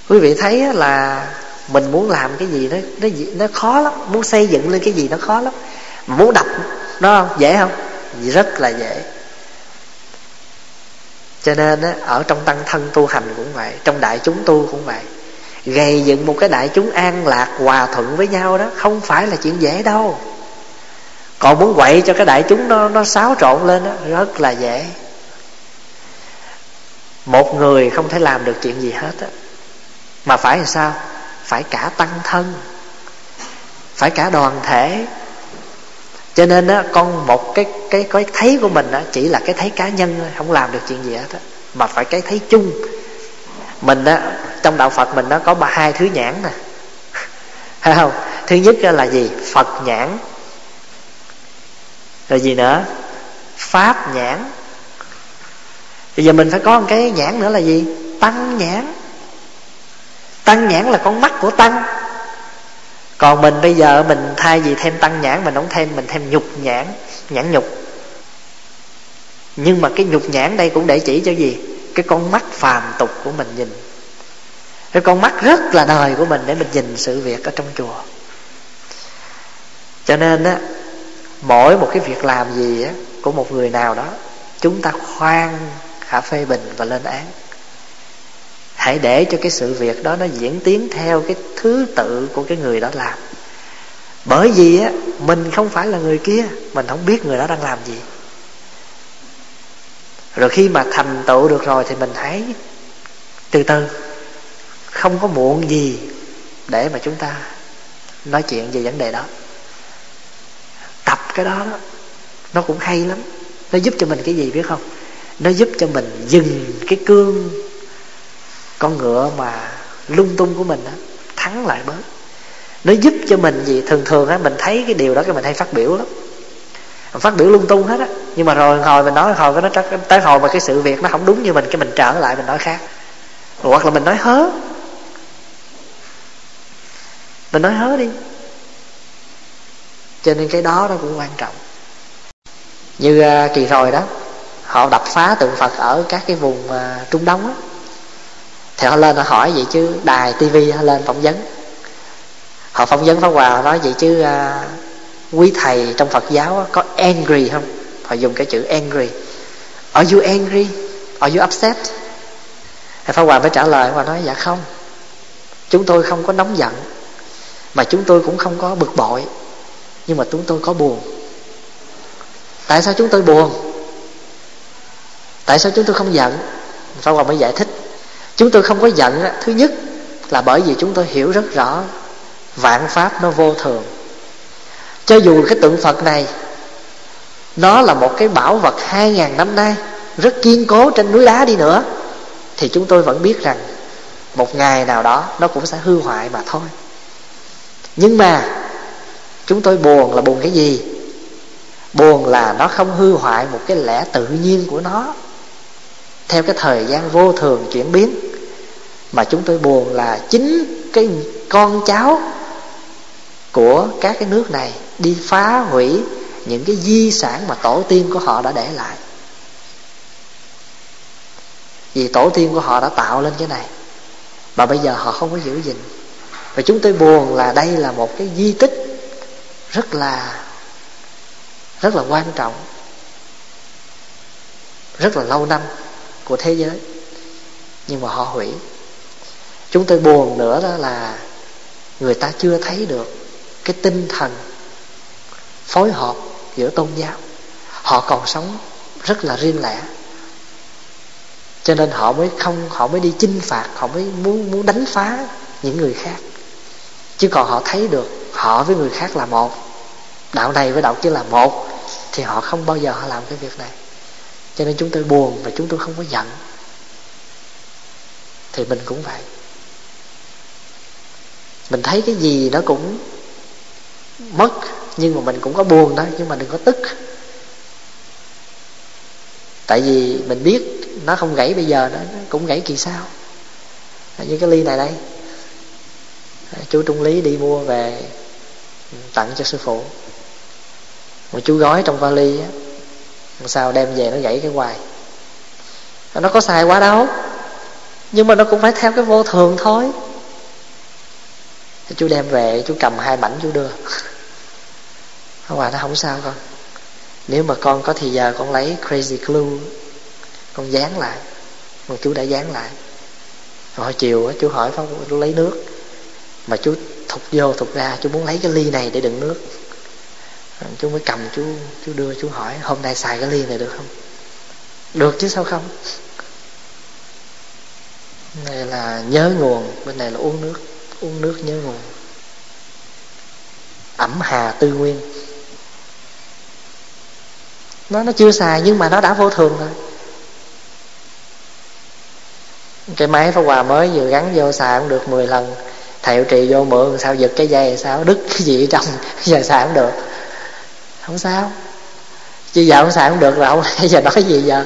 quý vị thấy là mình muốn làm cái gì nó nó nó khó lắm muốn xây dựng lên cái gì nó khó lắm. Muốn đập nó không? Dễ không? Rất là dễ. Cho nên á, ở trong tăng thân tu hành cũng vậy trong đại chúng tu cũng vậy. Gây dựng một cái đại chúng an lạc hòa thuận với nhau đó không phải là chuyện dễ đâu. Còn muốn quậy cho cái đại chúng nó nó xáo trộn lên đó rất là dễ. Một người không thể làm được chuyện gì hết á mà phải làm sao? Phải cả tăng thân. Phải cả đoàn thể. Cho nên á, con một cái cái cái thấy của mình á, chỉ là cái thấy cá nhân thôi, không làm được chuyện gì hết á. Mà phải cái thấy chung. Mình á, trong đạo phật mình nó có ba, hai thứ nhãn nè. <laughs> Thấy không? Thứ nhất là gì? Phật nhãn. Rồi gì nữa? Pháp nhãn. Bây giờ mình phải có một cái nhãn nữa là gì? Tăng nhãn tăng nhãn là con mắt của tăng. Còn mình bây giờ mình thay vì thêm tăng nhãn, mình không thêm, mình thêm nhục nhãn nhãn nhục. Nhưng mà cái nhục nhãn đây cũng để chỉ cho gì? Cái con mắt phàm tục của mình nhìn. Cái con mắt rất là đời của mình để mình nhìn sự việc ở trong chùa. Cho nên á, mỗi một cái việc làm gì á, của một người nào đó, chúng ta khoan khả phê bình và lên án hãy để cho cái sự việc đó nó diễn tiến theo cái thứ tự của cái người đó làm. Bởi vì á, mình không phải là người kia, mình không biết người đó đang làm gì. Rồi khi mà thành tựu được rồi thì mình hãy từ từ. Không có muộn gì để mà chúng ta nói chuyện về vấn đề đó. Tập cái đó đó nó cũng hay lắm. Nó giúp cho mình cái gì biết không? Nó giúp cho mình dừng cái cương con ngựa mà lung tung của mình đó, thắng lại bớt. Nó giúp cho mình gì? Thường thường á mình thấy cái điều đó cái mình hay phát biểu lắm. Mình phát biểu lung tung hết á. Nhưng mà rồi hồi mình nói hồi cái nó tới hồi mà cái sự việc nó không đúng như mình cái mình trở lại mình nói khác. Hoặc là mình nói hớ. Mình nói hớ đi. Cho nên cái đó nó cũng quan trọng. Như uh, kỳ rồi đó họ đập phá tượng phật ở các cái vùng uh, trung đông á thì họ lên họ hỏi vậy chứ đài tivi họ lên phỏng vấn. Họ phỏng vấn pháp hòa họ nói vậy chứ à, quý thầy trong phật giáo có angry không? Họ dùng cái chữ angry. Are you angry? Are you upset? Thì pháp hòa mới trả lời và nói dạ không. Chúng tôi không có nóng giận mà chúng tôi cũng không có bực bội nhưng mà chúng tôi có buồn. Tại sao chúng tôi buồn? Tại sao chúng tôi không giận? Pháp hòa mới giải thích chúng tôi không có giận thứ nhất là bởi vì chúng tôi hiểu rất rõ vạn pháp nó vô thường. Cho dù cái tượng phật này, nó là một cái bảo vật hai ngàn năm nay, rất kiên cố trên núi đá đi nữa, thì chúng tôi vẫn biết rằng một ngày nào đó nó cũng sẽ hư hoại mà thôi. Nhưng mà chúng tôi buồn là buồn cái gì? Buồn là nó không hư hoại một cái lẽ tự nhiên của nó theo cái thời gian vô thường chuyển biến, mà chúng tôi buồn là chính cái con cháu của các cái nước này đi phá hủy những cái di sản mà tổ tiên của họ đã để lại. Vì tổ tiên của họ đã tạo lên cái này, mà bây giờ họ không có giữ gìn. Và chúng tôi buồn là đây là một cái di tích rất là rất là quan trọng, rất là lâu năm của thế giới. Nhưng mà họ hủy. Chúng tôi buồn nữa đó là người ta chưa thấy được cái tinh thần phối hợp giữa tôn giáo. Họ còn sống rất là riêng lẻ. Cho nên họ mới không, họ mới đi chinh phạt, họ mới muốn muốn đánh phá những người khác. Chứ còn họ thấy được họ với người khác là một. Đạo này với đạo kia là một. Thì họ không bao giờ họ làm cái việc này cho nên chúng tôi buồn và chúng tôi không có giận. Thì mình cũng vậy. Mình thấy cái gì nó cũng mất, nhưng mà mình cũng có buồn đó nhưng mà đừng có tức. Tại vì mình biết nó không gãy bây giờ, nó cũng gãy kỳ sau. Như cái ly này đây. Ờ, chú trung lý đi mua về ừ, tặng cho sư phụ. Một chú gói trong vali á sao, đem về nó gãy cái hoài. Nó có xài quá đâu. Nhưng mà nó cũng phải theo cái vô thường thôi. Chú đem về, chú cầm hai mảnh chú đưa. <laughs> Hòa nó không sao con. Nếu mà con có thì giờ con lấy crazy glue, Con dán lại. Mà chú đã dán lại. Rồi chiều chú hỏi Pháp chú lấy nước. Mà chú thục vô thục ra, Chú muốn lấy cái ly này để đựng nước. Chú mới cầm, chú chú đưa, chú hỏi, Hôm nay xài cái ly này được không? Được chứ, sao không? Này là nhớ nguồn, Bên này là uống nước Uống nước nhớ nguồn. Ẩm hà tư nguyên. Nó nó chưa xài nhưng mà nó đã vô thường rồi. Cái máy phá quà mới vừa gắn vô xài cũng được 10 lần. Thầy trì vô mượn, sao giật cái dây, sao đứt cái gì ở trong, giờ xài cũng được không sao. Chứ giờ không xài không được rồi không <laughs> giờ nói gì giờ?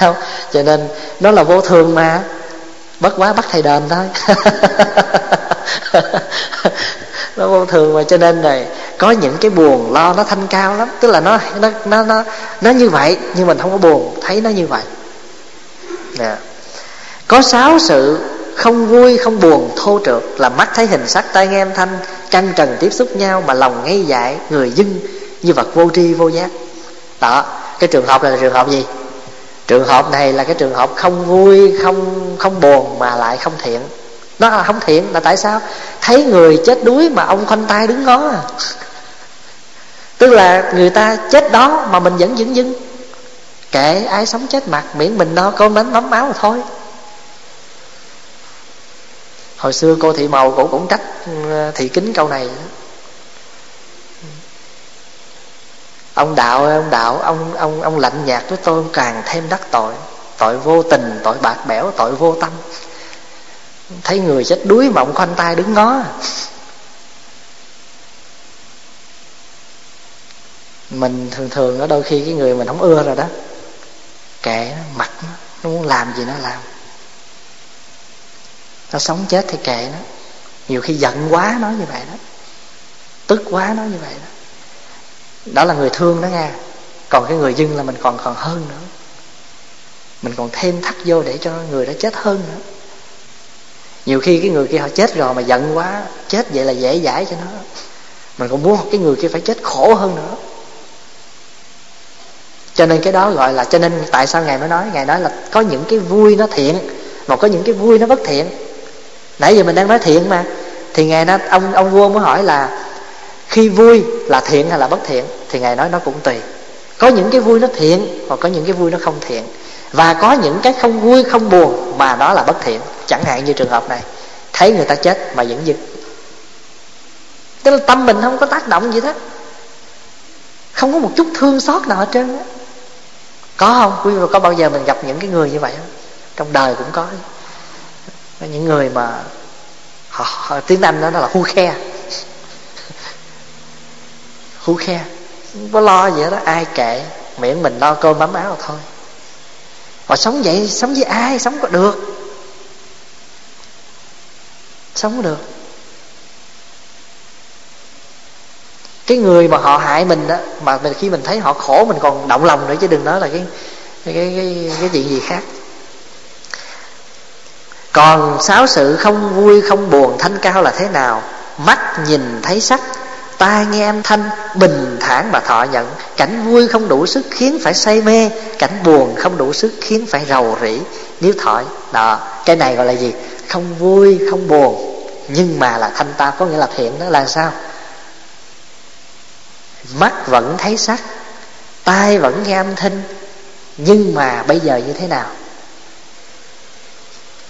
Không, cho nên nó là vô thường mà. Bất quá bắt thầy đền thôi. <laughs> Nó vô thường mà, cho nên này, có những cái buồn lo nó thanh cao lắm. Tức là nó nó nó nó nó như vậy, nhưng mình không có buồn, thấy nó như vậy. Nè có sáu sự không vui, không buồn thô trượt là mắt thấy hình sắc tai nghe âm thanh chân trần tiếp xúc nhau mà lòng ngây dại, người dưng như vật vô tri vô giác. Đó, cái trường hợp này là trường hợp gì? Trường hợp này là cái trường hợp không vui, không không buồn mà lại không thiện. Nó là không thiện là tại sao? Thấy người chết đuối mà ông khoanh tay đứng ngó. À tức là người ta chết đó mà mình vẫn dững dưng. Kệ ai sống chết mặt miễn mình no, cơm bánh mắm máu rồi thôi. Hồi xưa cô thị màu cũng cũng trách ừ, thị kính câu này. Ông đạo ơi, ông đạo, ông ông ông lạnh nhạt với tôi càng thêm đắc tội. Tội vô tình, tội bạc bẽo, tội vô tâm. Thấy người chết đuối mà ông khoanh tay đứng ngó. Mình thường thường ở đôi khi cái người mình không ưa rồi đó, kệ nó mặt nó nó muốn làm gì nó làm. Nó sống chết thì kệ nó. Nhiều khi giận quá nói như vậy đó, tức quá nói như vậy đó đó là người thương đó nha còn cái người dưng là mình còn còn hơn nữa. Mình còn thêm thắt vô để cho người đó chết hơn nữa. Nhiều khi cái người kia họ chết rồi mà giận quá, chết vậy là dễ dãi cho nó. Mình còn muốn cái người kia phải chết khổ hơn nữa. Cho nên cái đó gọi là, cho nên tại sao ngài mới nói? Ngài nói là có những cái vui nó thiện, mà có những cái vui nó bất thiện. Nãy giờ mình đang nói thiện mà, thì ngài nói, ông ông vua mới hỏi là khi vui là thiện hay là bất thiện thì ngài nói nó cũng tùy. Có những cái vui nó thiện hoặc có những cái vui nó không thiện. Và có những cái không vui không buồn mà nó là bất thiện. Chẳng hạn như trường hợp này thấy người ta chết mà vẫn dừng tức là tâm mình không có tác động gì hết. Không có một chút thương xót nào hết trơn á. Có không? Quý vị có bao giờ mình gặp những cái người như vậy không? Trong đời cũng có. Những người mà họ, họ tiếng anh đó là hu khe hu khe. Không có lo gì đó ai kệ miệng mình lo cơm bấm áo thôi. Họ sống vậy sống với ai sống có được. Sống có được. Cái người mà họ hại mình đó mà mình khi mình thấy họ khổ mình còn động lòng nữa chứ đừng nói là cái cái cái cái, cái chuyện gì khác. Còn sáu sự không vui không buồn thanh cao là thế nào? Mắt nhìn thấy sắc tai nghe âm thanh, bình thản mà thọ nhận. Cảnh vui không đủ sức khiến phải say mê, cảnh buồn không đủ sức khiến phải rầu rĩ. Nếu thọ, đó, cái này gọi là gì? Không vui, không buồn. Nhưng mà là thanh tao, có nghĩa là thiện đó, là sao? Mắt vẫn thấy sắc, tai vẫn nghe âm thanh. Nhưng mà bây giờ như thế nào?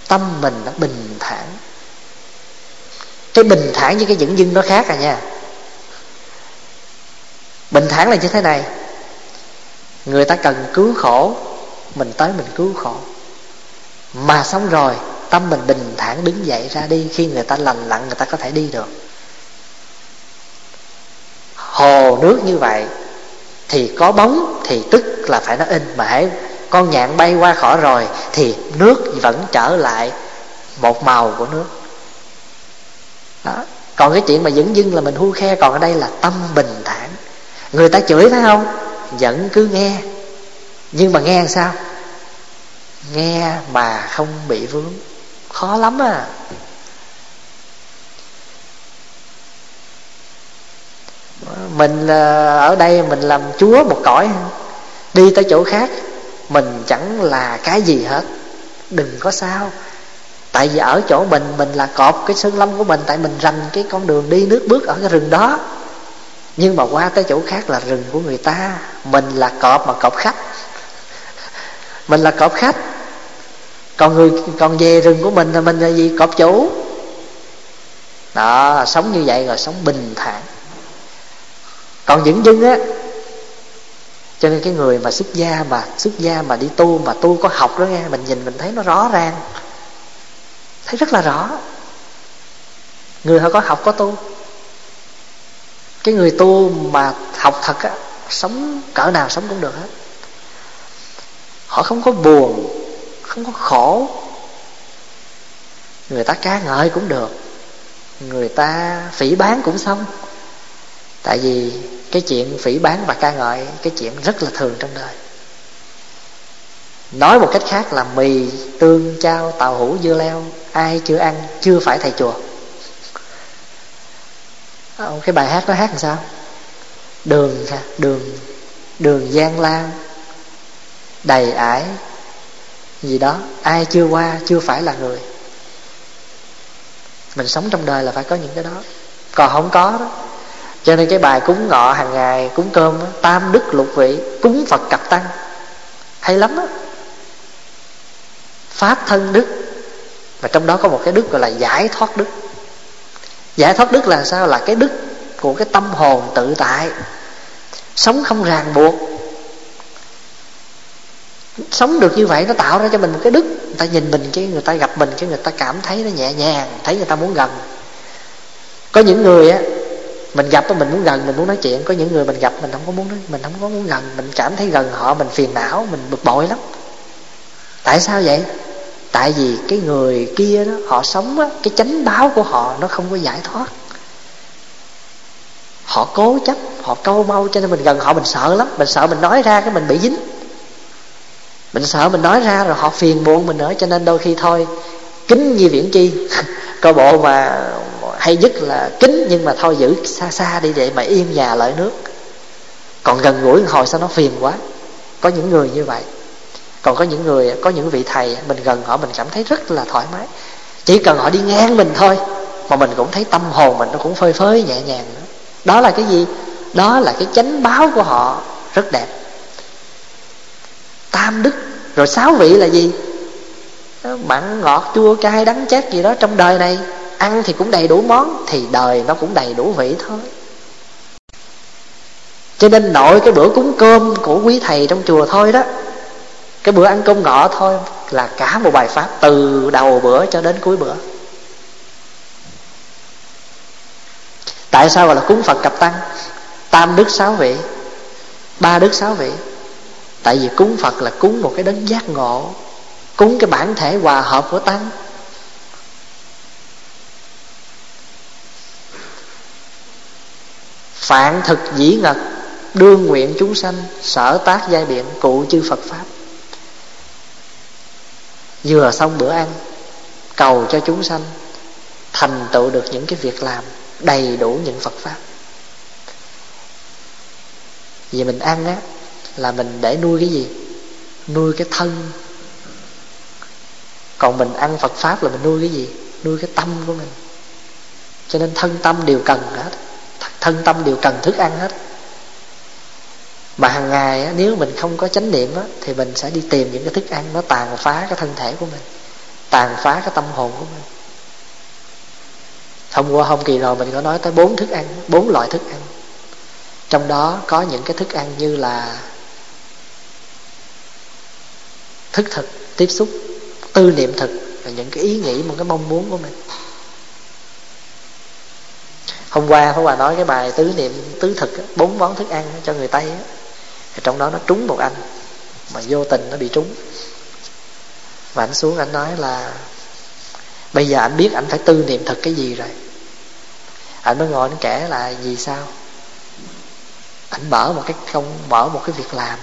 Tâm mình nó bình thản. Cái bình thản với cái dẫn dưng nó khác à nha bình thản là như thế này. Người ta cần cứu khổ, mình tới mình cứu khổ. Mà xong rồi, tâm mình bình thản đứng dậy ra đi, khi người ta lành lặn, người ta có thể đi được. Hồ nước như vậy, thì có bóng, thì tức là phải nó in mà hãy, con nhạn bay qua khỏi rồi, thì nước vẫn trở lại một màu của nước. Đó. Còn cái chuyện mà dững dưng là mình hu khe còn ở đây là tâm bình người ta chửi phải không? Vẫn cứ nghe. Nhưng mà nghe sao? Nghe mà không bị vướng. Khó lắm à. Mình ở đây mình làm chúa một cõi. Đi tới chỗ khác, mình chẳng là cái gì hết. Đừng có sao. Tại vì ở chỗ mình mình là cọp cái sơn lâm của mình, tại mình rành cái con đường đi nước bước ở cái rừng đó nhưng mà qua tới chỗ khác là rừng của người ta. Mình là cọp mà cọp khách. Mình là cọp khách. Còn người, còn về rừng của mình là mình là gì? Cọp chủ. Đó, sống như vậy rồi sống bình thản. Còn những dưng á, cho nên cái người mà xuất gia mà, xuất gia mà đi tu, mà tu có học đó nghe, mình nhìn mình thấy nó rõ ràng. Thấy rất là rõ. Người họ có học có tu cái người tu mà học thật á, sống cỡ nào sống cũng được hết. Họ không có buồn, không có khổ. Người ta ca ngợi cũng được, người ta phỉ bán cũng xong. Tại vì cái chuyện phỉ bán và ca ngợi, cái chuyện rất là thường trong đời. Nói một cách khác là mì, tương, chao, tàu hũ, dưa leo, ai chưa ăn, chưa phải thầy chùa cái bài hát nó hát làm sao? Đường đường đường gian lao đầy ải gì đó. Ai chưa qua chưa phải là người. Mình sống trong đời là phải có những cái đó. Còn không có đó. Cho nên cái bài cúng ngọ hàng ngày cúng cơm đó, tam đức lục vị cúng phật cặp tăng. Hay lắm á. Pháp thân đức. Mà trong đó có một cái đức gọi là giải thoát đức giải thoát đức là sao? Là cái đức của cái tâm hồn tự tại. Sống không ràng buộc. Sống được như vậy nó tạo ra cho mình một cái đức. Người ta nhìn mình cái, người ta gặp mình cái, người ta cảm thấy nó nhẹ nhàng, thấy người ta muốn gần. Có những người á, mình gặp mình muốn gần, mình muốn nói chuyện. Có những người mình gặp mình không có muốn nói, mình không có muốn gần. Mình cảm thấy gần họ, mình phiền não, mình bực bội lắm. Tại sao vậy? Tại vì cái người kia đó, họ sống á, cái chánh báo của họ nó không có giải thoát. Họ cố chấp, họ câu mau, cho nên mình gần họ, mình sợ lắm. Mình sợ mình nói ra cái mình bị dính. Mình sợ mình nói ra rồi họ phiền muộn mình nữa, cho nên đôi khi thôi, kính như viễn chi. <laughs> Coi bộ mà hay nhất là kính, nhưng mà thôi giữ xa xa đi vậy mà yên nhà lợi nước. Còn gần gũi hồi sao nó phiền quá. Có những người như vậy còn có những người, có những vị thầy, mình gần họ, mình cảm thấy rất là thoải mái. Chỉ cần họ đi ngang mình thôi, mà mình cũng thấy tâm hồn mình nó cũng phơi phới, nhẹ nhàng nữa. Đó là cái gì? Đó là cái chánh báo của họ. Rất đẹp. Tam đức. Rồi sáu vị là gì? Ờ, mặn, ngọt, chua, cay, đắng, chát gì đó trong đời này. Ăn thì cũng đầy đủ món, thì đời nó cũng đầy đủ vị thôi. Cho nên nội cái bữa cúng cơm của quý thầy trong chùa thôi đó cái bữa ăn cơm ngọ thôi là cả một bài pháp từ đầu bữa cho đến cuối bữa. Tại sao gọi là cúng phật cặp tăng? Tam đức sáu vị, ba đức sáu vị. Tại vì cúng phật là cúng một cái đấng giác ngộ, cúng cái bản thể hòa hợp của tăng. Phạn thực dĩ ngật, đương nguyện chúng sanh, sở tác giai biện, cụ chư phật pháp vừa xong bữa ăn, cầu cho chúng sanh thành tựu được những cái việc làm đầy đủ những phật pháp. Vì mình ăn á, là mình để nuôi cái gì? Nuôi cái thân. Còn mình ăn phật pháp là mình nuôi cái gì? Nuôi cái tâm của mình. Cho nên thân tâm đều cần hết. Thân tâm đều cần thức ăn hết mà hàng ngày á, nếu mình không có chánh niệm á, thì mình sẽ đi tìm những cái thức ăn nó tàn phá cái thân thể của mình tàn phá cái tâm hồn của mình. Hôm qua hôm kỳ rồi mình có nói tới bốn thức ăn bốn loại thức ăn. Trong đó có những cái thức ăn như là thức thực tiếp xúc tư niệm thực và những cái ý nghĩ một cái mong muốn của mình. Hôm qua phó Hòa nói cái bài tứ niệm tứ thực bốn món thức ăn cho người Tây á trong đó nó trúng một anh, mà vô tình nó bị trúng. Và anh xuống anh nói là, bây giờ anh biết anh phải tư niệm thật cái gì rồi. Anh mới ngồi anh kể là, vì sao? Anh mở một cái công mở một cái việc làm.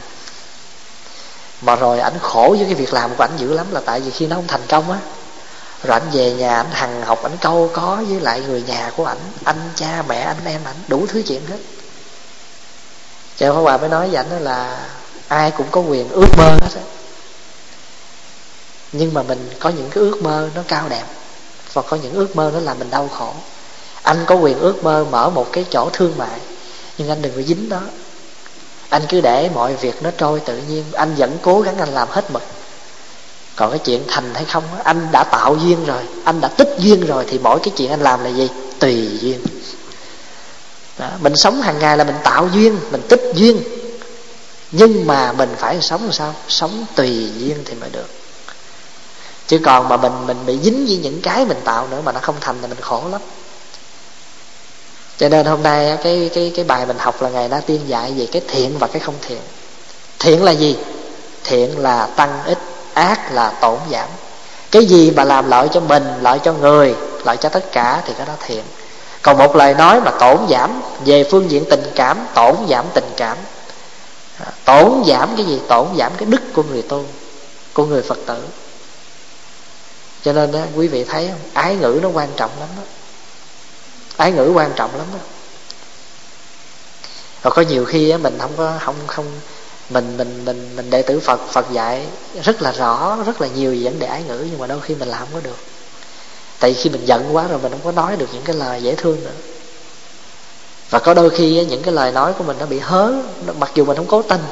Mà rồi ảnh khổ với cái việc làm của ảnh dữ lắm là tại vì khi nó không thành công á, rồi ảnh về nhà ảnh hằng học, ảnh câu có với lại người nhà của ảnh, anh, cha, mẹ, anh, em ảnh, đủ thứ chuyện hết cho Pháp Hòa mới nói với ảnh là ai cũng có quyền ước mơ hết á. Nhưng mà mình có những cái ước mơ nó cao đẹp, và có những ước mơ nó làm mình đau khổ. Anh có quyền ước mơ mở một cái chỗ thương mại, nhưng anh đừng có dính đó. Anh cứ để mọi việc nó trôi tự nhiên, anh vẫn cố gắng anh làm hết mực. Còn cái chuyện thành hay không anh đã tạo duyên rồi, anh đã tích duyên rồi, thì mỗi cái chuyện anh làm là gì? Tùy duyên đó. mình sống hàng ngày là mình tạo duyên, mình tích duyên. Nhưng mà mình phải sống làm sao? Sống tùy duyên thì mới được. Chứ còn mà mình mình bị dính với những cái mình tạo nữa mà nó không thành thì mình khổ lắm. Cho nên hôm nay cái cái cái bài mình học là ngày đã tiên dạy về cái thiện và cái không thiện. Thiện là gì? Thiện là tăng ích, ác là tổn giảm. Cái gì mà làm lợi cho mình, lợi cho người, lợi cho tất cả thì cái đó thiện còn một lời nói mà tổn giảm về phương diện tình cảm tổn giảm tình cảm. À, tổn giảm cái gì? Tổn giảm cái đức của người tu của người phật tử. Cho nên đó, quý vị thấy không? Ái ngữ nó quan trọng lắm đó. Ái ngữ quan trọng lắm đó. Rồi có nhiều khi á, mình không có không không mình mình mình mình đệ tử Phật Phật dạy rất là rõ rất là nhiều vấn đề ái ngữ nhưng mà đôi khi mình làm không có được tại khi mình giận quá rồi mình không có nói được những cái lời dễ thương nữa. Và có đôi khi những cái lời nói của mình nó bị hớ mặc dù mình không cố tình,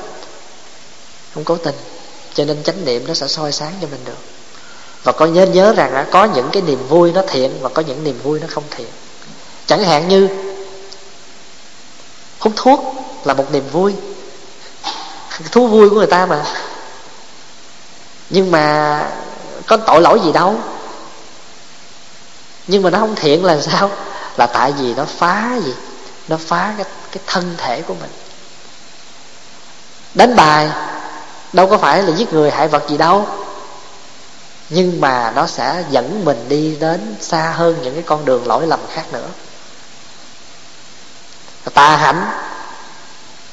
không cố tình, cho nên chánh niệm nó sẽ soi sáng cho mình được. Và có nhớ nhớ rằng có những cái niềm vui nó thiện và có những niềm vui nó không thiện. Chẳng hạn như, hút thuốc là một niềm vui. Thú vui của người ta mà. Nhưng mà có tội lỗi gì đâu nhưng mà nó không thiện là sao? Là tại vì nó phá gì? Nó phá cái, cái thân thể của mình. Đánh bài đâu có phải là giết người hại vật gì đâu. Nhưng mà nó sẽ dẫn mình đi đến xa hơn những cái con đường lỗi lầm khác nữa. Tà hạnh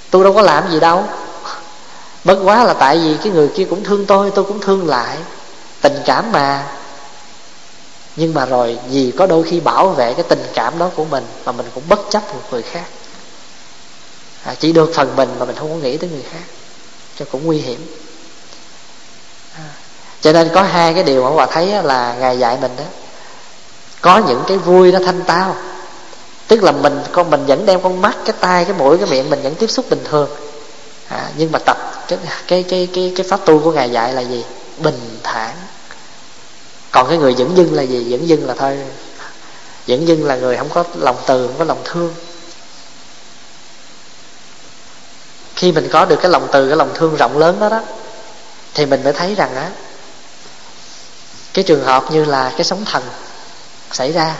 tôi đâu có làm gì đâu. Bất quá là tại vì cái người kia cũng thương tôi tôi cũng thương lại. Tình cảm mà nhưng mà rồi vì có đôi khi bảo vệ cái tình cảm đó của mình mà mình cũng bất chấp một người khác. À, chỉ được phần mình mà mình không có nghĩ tới người khác cho cũng nguy hiểm. À, cho nên có hai cái điều mà hòa thấy là ngài dạy mình đó. Có những cái vui nó thanh tao tức là mình con mình vẫn đem con mắt cái tai cái mũi cái miệng mình vẫn tiếp xúc bình thường. À, nhưng mà tập cái cái cái cái cái pháp tu của ngài dạy là gì? Bình thản còn cái người dẫn dưng là gì? Dẫn dưng là thôi. Dẫn dưng là người không có lòng từ, không có lòng thương. Khi mình có được cái lòng từ, cái lòng thương rộng lớn đó đó, thì mình mới thấy rằng á, cái trường hợp như là cái sóng thần xảy ra,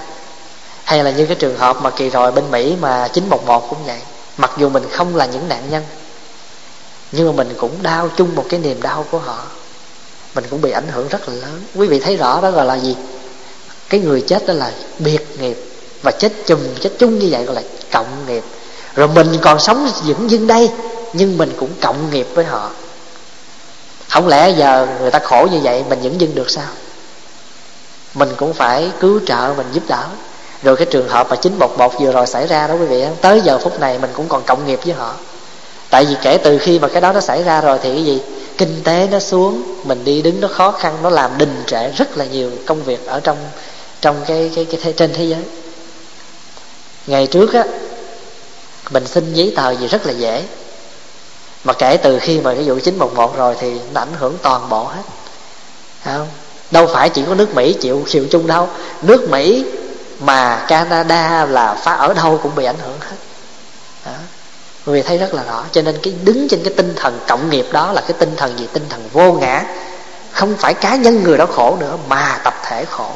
hay là như cái trường hợp mà kỳ rồi bên Mỹ mà 911 cũng vậy, mặc dù mình không là những nạn nhân, nhưng mà mình cũng đau chung một cái niềm đau của họ mình cũng bị ảnh hưởng rất là lớn. Quý vị thấy rõ đó gọi là gì? Cái người chết đó là biệt nghiệp. Và chết chùm, chết chung như vậy gọi là cộng nghiệp. Rồi mình còn sống vững dưng đây, nhưng mình cũng cộng nghiệp với họ. Không lẽ giờ người ta khổ như vậy, mình dưỡng dưng được sao? Mình cũng phải cứu trợ, mình giúp đỡ. Rồi cái trường hợp mà 911 vừa rồi xảy ra đó, quý vị tới giờ phút này mình cũng còn cộng nghiệp với họ. Tại vì kể từ khi mà cái đó nó xảy ra rồi thì cái gì? Kinh tế nó xuống mình đi đứng nó khó khăn nó làm đình trệ rất là nhiều công việc ở trong trong cái cái, cái thế, trên thế giới. Ngày trước á mình xin giấy tờ gì rất là dễ. Mà kể từ khi mà cái vụ 911 rồi thì nó ảnh hưởng toàn bộ hết. Không? Đâu phải chỉ có nước Mỹ chịu chịu chung đâu. Nước Mỹ mà Canada là phá ở đâu cũng bị ảnh hưởng hết quý vị thấy rất là rõ. Cho nên cái đứng trên cái tinh thần cộng nghiệp đó là cái tinh thần gì? Tinh thần vô ngã. Không phải cá nhân người đó khổ nữa, mà tập thể khổ.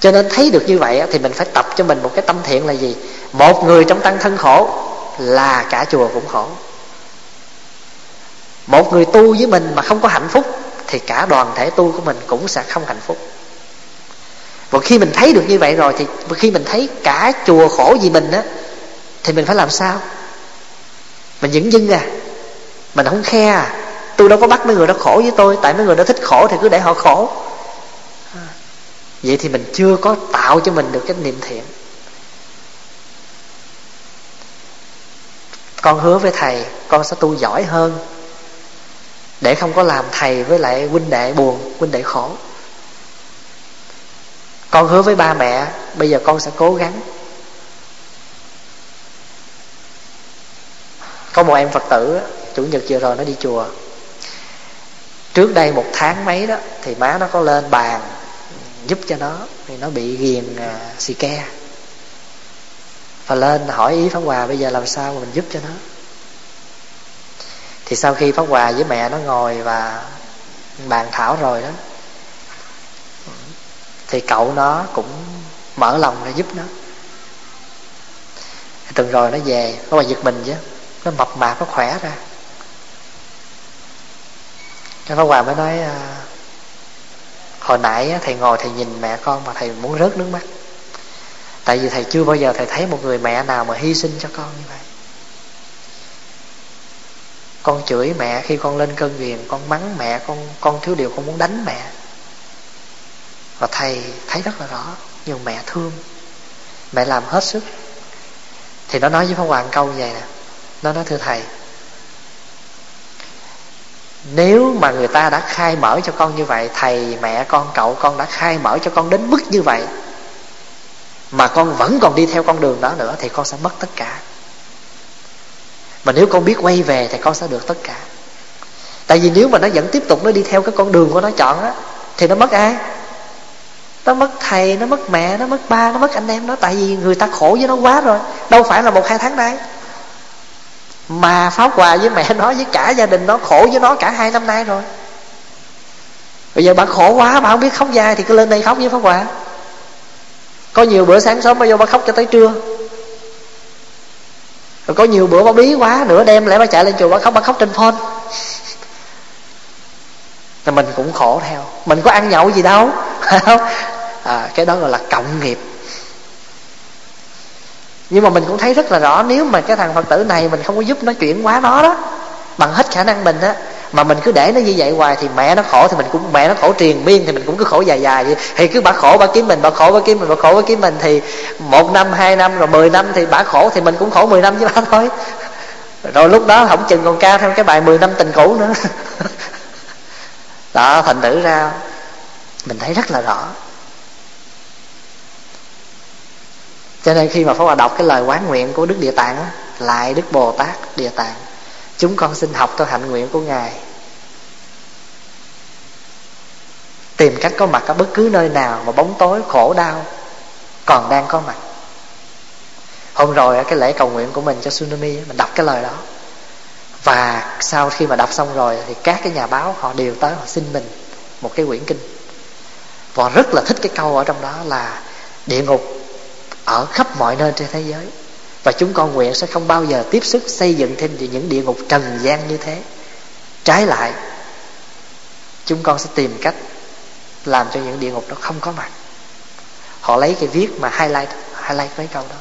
Cho nên thấy được như vậy thì mình phải tập cho mình một cái tâm thiện là gì? Một người trong tăng thân khổ là cả chùa cũng khổ. Một người tu với mình mà không có hạnh phúc thì cả đoàn thể tu của mình cũng sẽ không hạnh phúc. Và khi mình thấy được như vậy rồi thì khi mình thấy cả chùa khổ vì mình á, thì mình phải làm sao? Mình những dưng à. Mình không khe à. Tôi đâu có bắt mấy người đó khổ với tôi, tại mấy người đó thích khổ thì cứ để họ khổ. À. Vậy thì mình chưa có tạo cho mình được cái niệm thiện. Con hứa với thầy, con sẽ tu giỏi hơn, để không có làm thầy với lại huynh đệ buồn, huynh đệ khổ. Con hứa với ba mẹ, bây giờ con sẽ cố gắng. Có một em phật tử chủ nhật vừa rồi nó đi chùa. Trước đây một tháng mấy đó thì má nó có lên bàn giúp cho nó thì nó bị ghiền à, xì ke. Và lên hỏi ý pháp hòa bây giờ làm sao mà mình giúp cho nó? Thì sau khi pháp hòa với mẹ nó ngồi và bàn thảo rồi đó thì cậu nó cũng mở lòng ra giúp nó. Tuần rồi nó về nó mà giật mình chứ nó mập mạp nó khỏe ra. Cái pháp hòa mới nói à, hồi nãy thầy ngồi thầy nhìn mẹ con mà thầy muốn rớt nước mắt. Tại vì thầy chưa bao giờ thầy thấy một người mẹ nào mà hy sinh cho con như vậy. Con chửi mẹ khi con lên cơn ghiền con mắng mẹ con con thiếu điều con muốn đánh mẹ. Và thầy thấy rất là rõ nhưng mẹ thương. Mẹ làm hết sức. Thì nó nói với pháp hoàng câu như vậy nè nó nói, thưa thầy, nếu mà người ta đã khai mở cho con như vậy, thầy, mẹ con, cậu con đã khai mở cho con đến mức như vậy, mà con vẫn còn đi theo con đường đó nữa, thì con sẽ mất tất cả. Mà nếu con biết quay về, thì con sẽ được tất cả. Tại vì nếu mà nó vẫn tiếp tục nó đi theo cái con đường của nó chọn á, thì nó mất ai? Nó mất thầy, nó mất mẹ, nó mất ba, nó mất anh em nó. Tại vì người ta khổ với nó quá rồi, đâu phải là một hai tháng nay mà pháp hòa với mẹ nó với cả gia đình nó khổ với nó cả hai năm nay rồi. Bây giờ bà khổ quá bà không biết khóc dài thì cứ lên đây khóc với pháp hòa. Có nhiều bữa sáng sớm bà vô bà khóc cho tới trưa. Rồi có nhiều bữa bà bí quá nửa đêm lại bà chạy lên chùa bà khóc bà khóc trên phone. <laughs> Thì mình cũng khổ theo. Mình có ăn nhậu gì đâu. <laughs> À, cái đó gọi là cộng nghiệp nhưng mà mình cũng thấy rất là rõ, nếu mà cái thằng phật tử này mình không có giúp nó chuyển hóa nó đó, bằng hết khả năng mình á, mà mình cứ để nó như vậy hoài thì mẹ nó khổ thì mình cũng, mẹ nó khổ triền miên thì mình cũng cứ khổ dài dài vậy. Thì cứ bà khổ bà kiếm mình bà khổ bà kiếm mình bà khổ bà kiếm mình thì một năm, hai năm, rồi mười năm thì bà khổ thì mình cũng khổ mười năm với bà thôi. Rồi lúc đó không chừng còn cao thêm cái bài mười năm tình cũ nữa. <laughs> Đó, thành thử ra mình thấy rất là rõ. Cho nên khi mà Pháp Hòa đọc cái lời quán nguyện của Đức Địa Tạng lại Đức Bồ Tát Địa Tạng, chúng con xin học theo hạnh nguyện của ngài. Tìm cách có mặt ở bất cứ nơi nào mà bóng tối, khổ đau còn đang có mặt. Hôm rồi ở cái lễ cầu nguyện của mình cho tsunami mình đọc cái lời đó. Và sau khi mà đọc xong rồi thì các cái nhà báo họ đều tới họ xin mình một cái quyển kinh. Và rất là thích cái câu ở trong đó là địa ngục ở khắp mọi nơi trên thế giới. Và chúng con nguyện sẽ không bao giờ tiếp sức xây dựng thêm những địa ngục trần gian như thế. Trái lại, chúng con sẽ tìm cách làm cho những địa ngục đó không có mặt. Họ lấy cái viết mà highlight highlight mấy câu đó.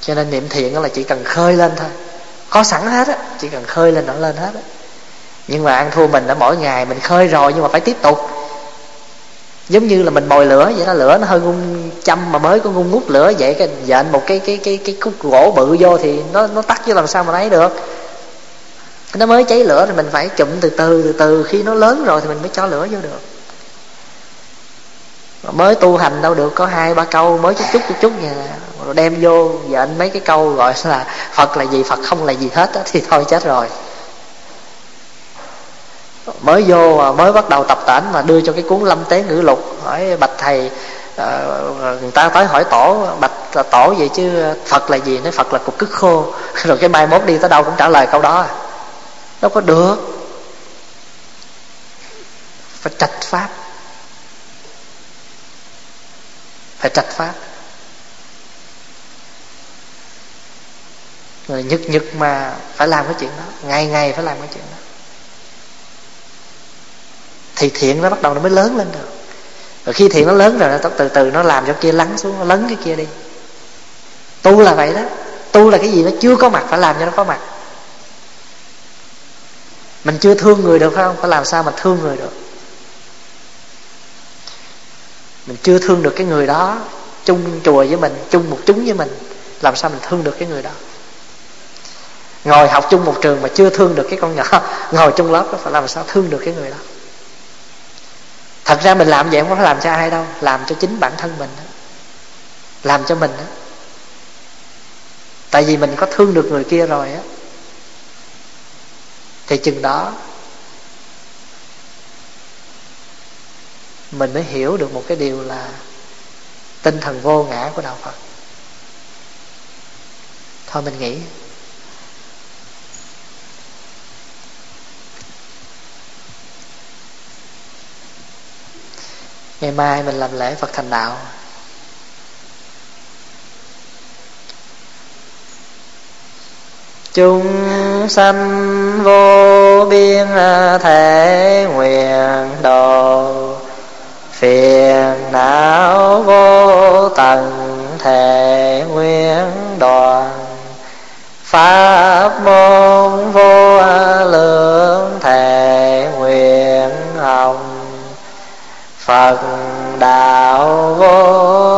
Cho nên niệm thiện là chỉ cần khơi lên thôi. Có sẵn hết á, chỉ cần khơi lên nó lên hết á nhưng mà ăn thua mình ở mỗi ngày mình khơi rồi nhưng mà phải tiếp tục. Giống như là mình mồi lửa vậy đó, lửa nó hơi ngung châm mà mới có ngung ngút lửa vậy, cái dện một cái cái cái cái khúc gỗ bự vô thì nó nó tắt chứ làm sao mà lấy được. Nó mới cháy lửa thì mình phải chụm từ từ từ từ. Khi nó lớn rồi thì mình mới cho lửa vô được. Mới tu hành đâu được, có hai, ba câu, mới chút chút chút chút nhà rồi đem vô dện mấy cái câu gọi là phật là gì, phật không là gì hết đó thì thôi chết rồi mới vô mới bắt đầu tập tảnh mà đưa cho cái cuốn lâm tế ngữ lục. Hỏi bạch thầy ờ, người ta tới hỏi tổ, bạch là tổ vậy chứ, phật là gì? Nói phật là cục cứt khô. <laughs> Rồi cái mai mốt đi tới đâu cũng trả lời câu đó. Đâu có được. Phải trạch pháp. Phải trạch pháp. Rồi nhật nhật mà phải làm cái chuyện đó. Ngày ngày phải làm cái chuyện đó thì thiện nó bắt đầu nó mới lớn lên được. Rồi khi thiện nó lớn rồi, nó từ từ nó làm cho kia lắng xuống, nó lấn cái kia đi. Tu là vậy đó. Tu là cái gì nó chưa có mặt, phải làm cho nó có mặt. Mình chưa thương người được, phải không? Phải làm sao mà thương người được? Mình chưa thương được cái người đó, chung chùa với mình, chung một chúng với mình, làm sao mình thương được cái người đó? Ngồi học chung một trường mà chưa thương được cái con nhỏ, <laughs> ngồi chung lớp đó, phải làm sao thương được cái người đó? Thật ra mình làm vậy không có làm cho ai đâu, làm cho chính bản thân mình đó. làm cho mình đó. Tại vì mình có thương được người kia rồi á. Thì chừng đó, mình mới hiểu được một cái điều là tinh thần vô ngã của đạo phật. Thôi mình nghĩ. Ngày mai mình làm lễ phật thành đạo. Chúng sanh vô biên thể nguyện độ, phiền não vô tận thể nguyện đoàn pháp môn vô phật đạo vô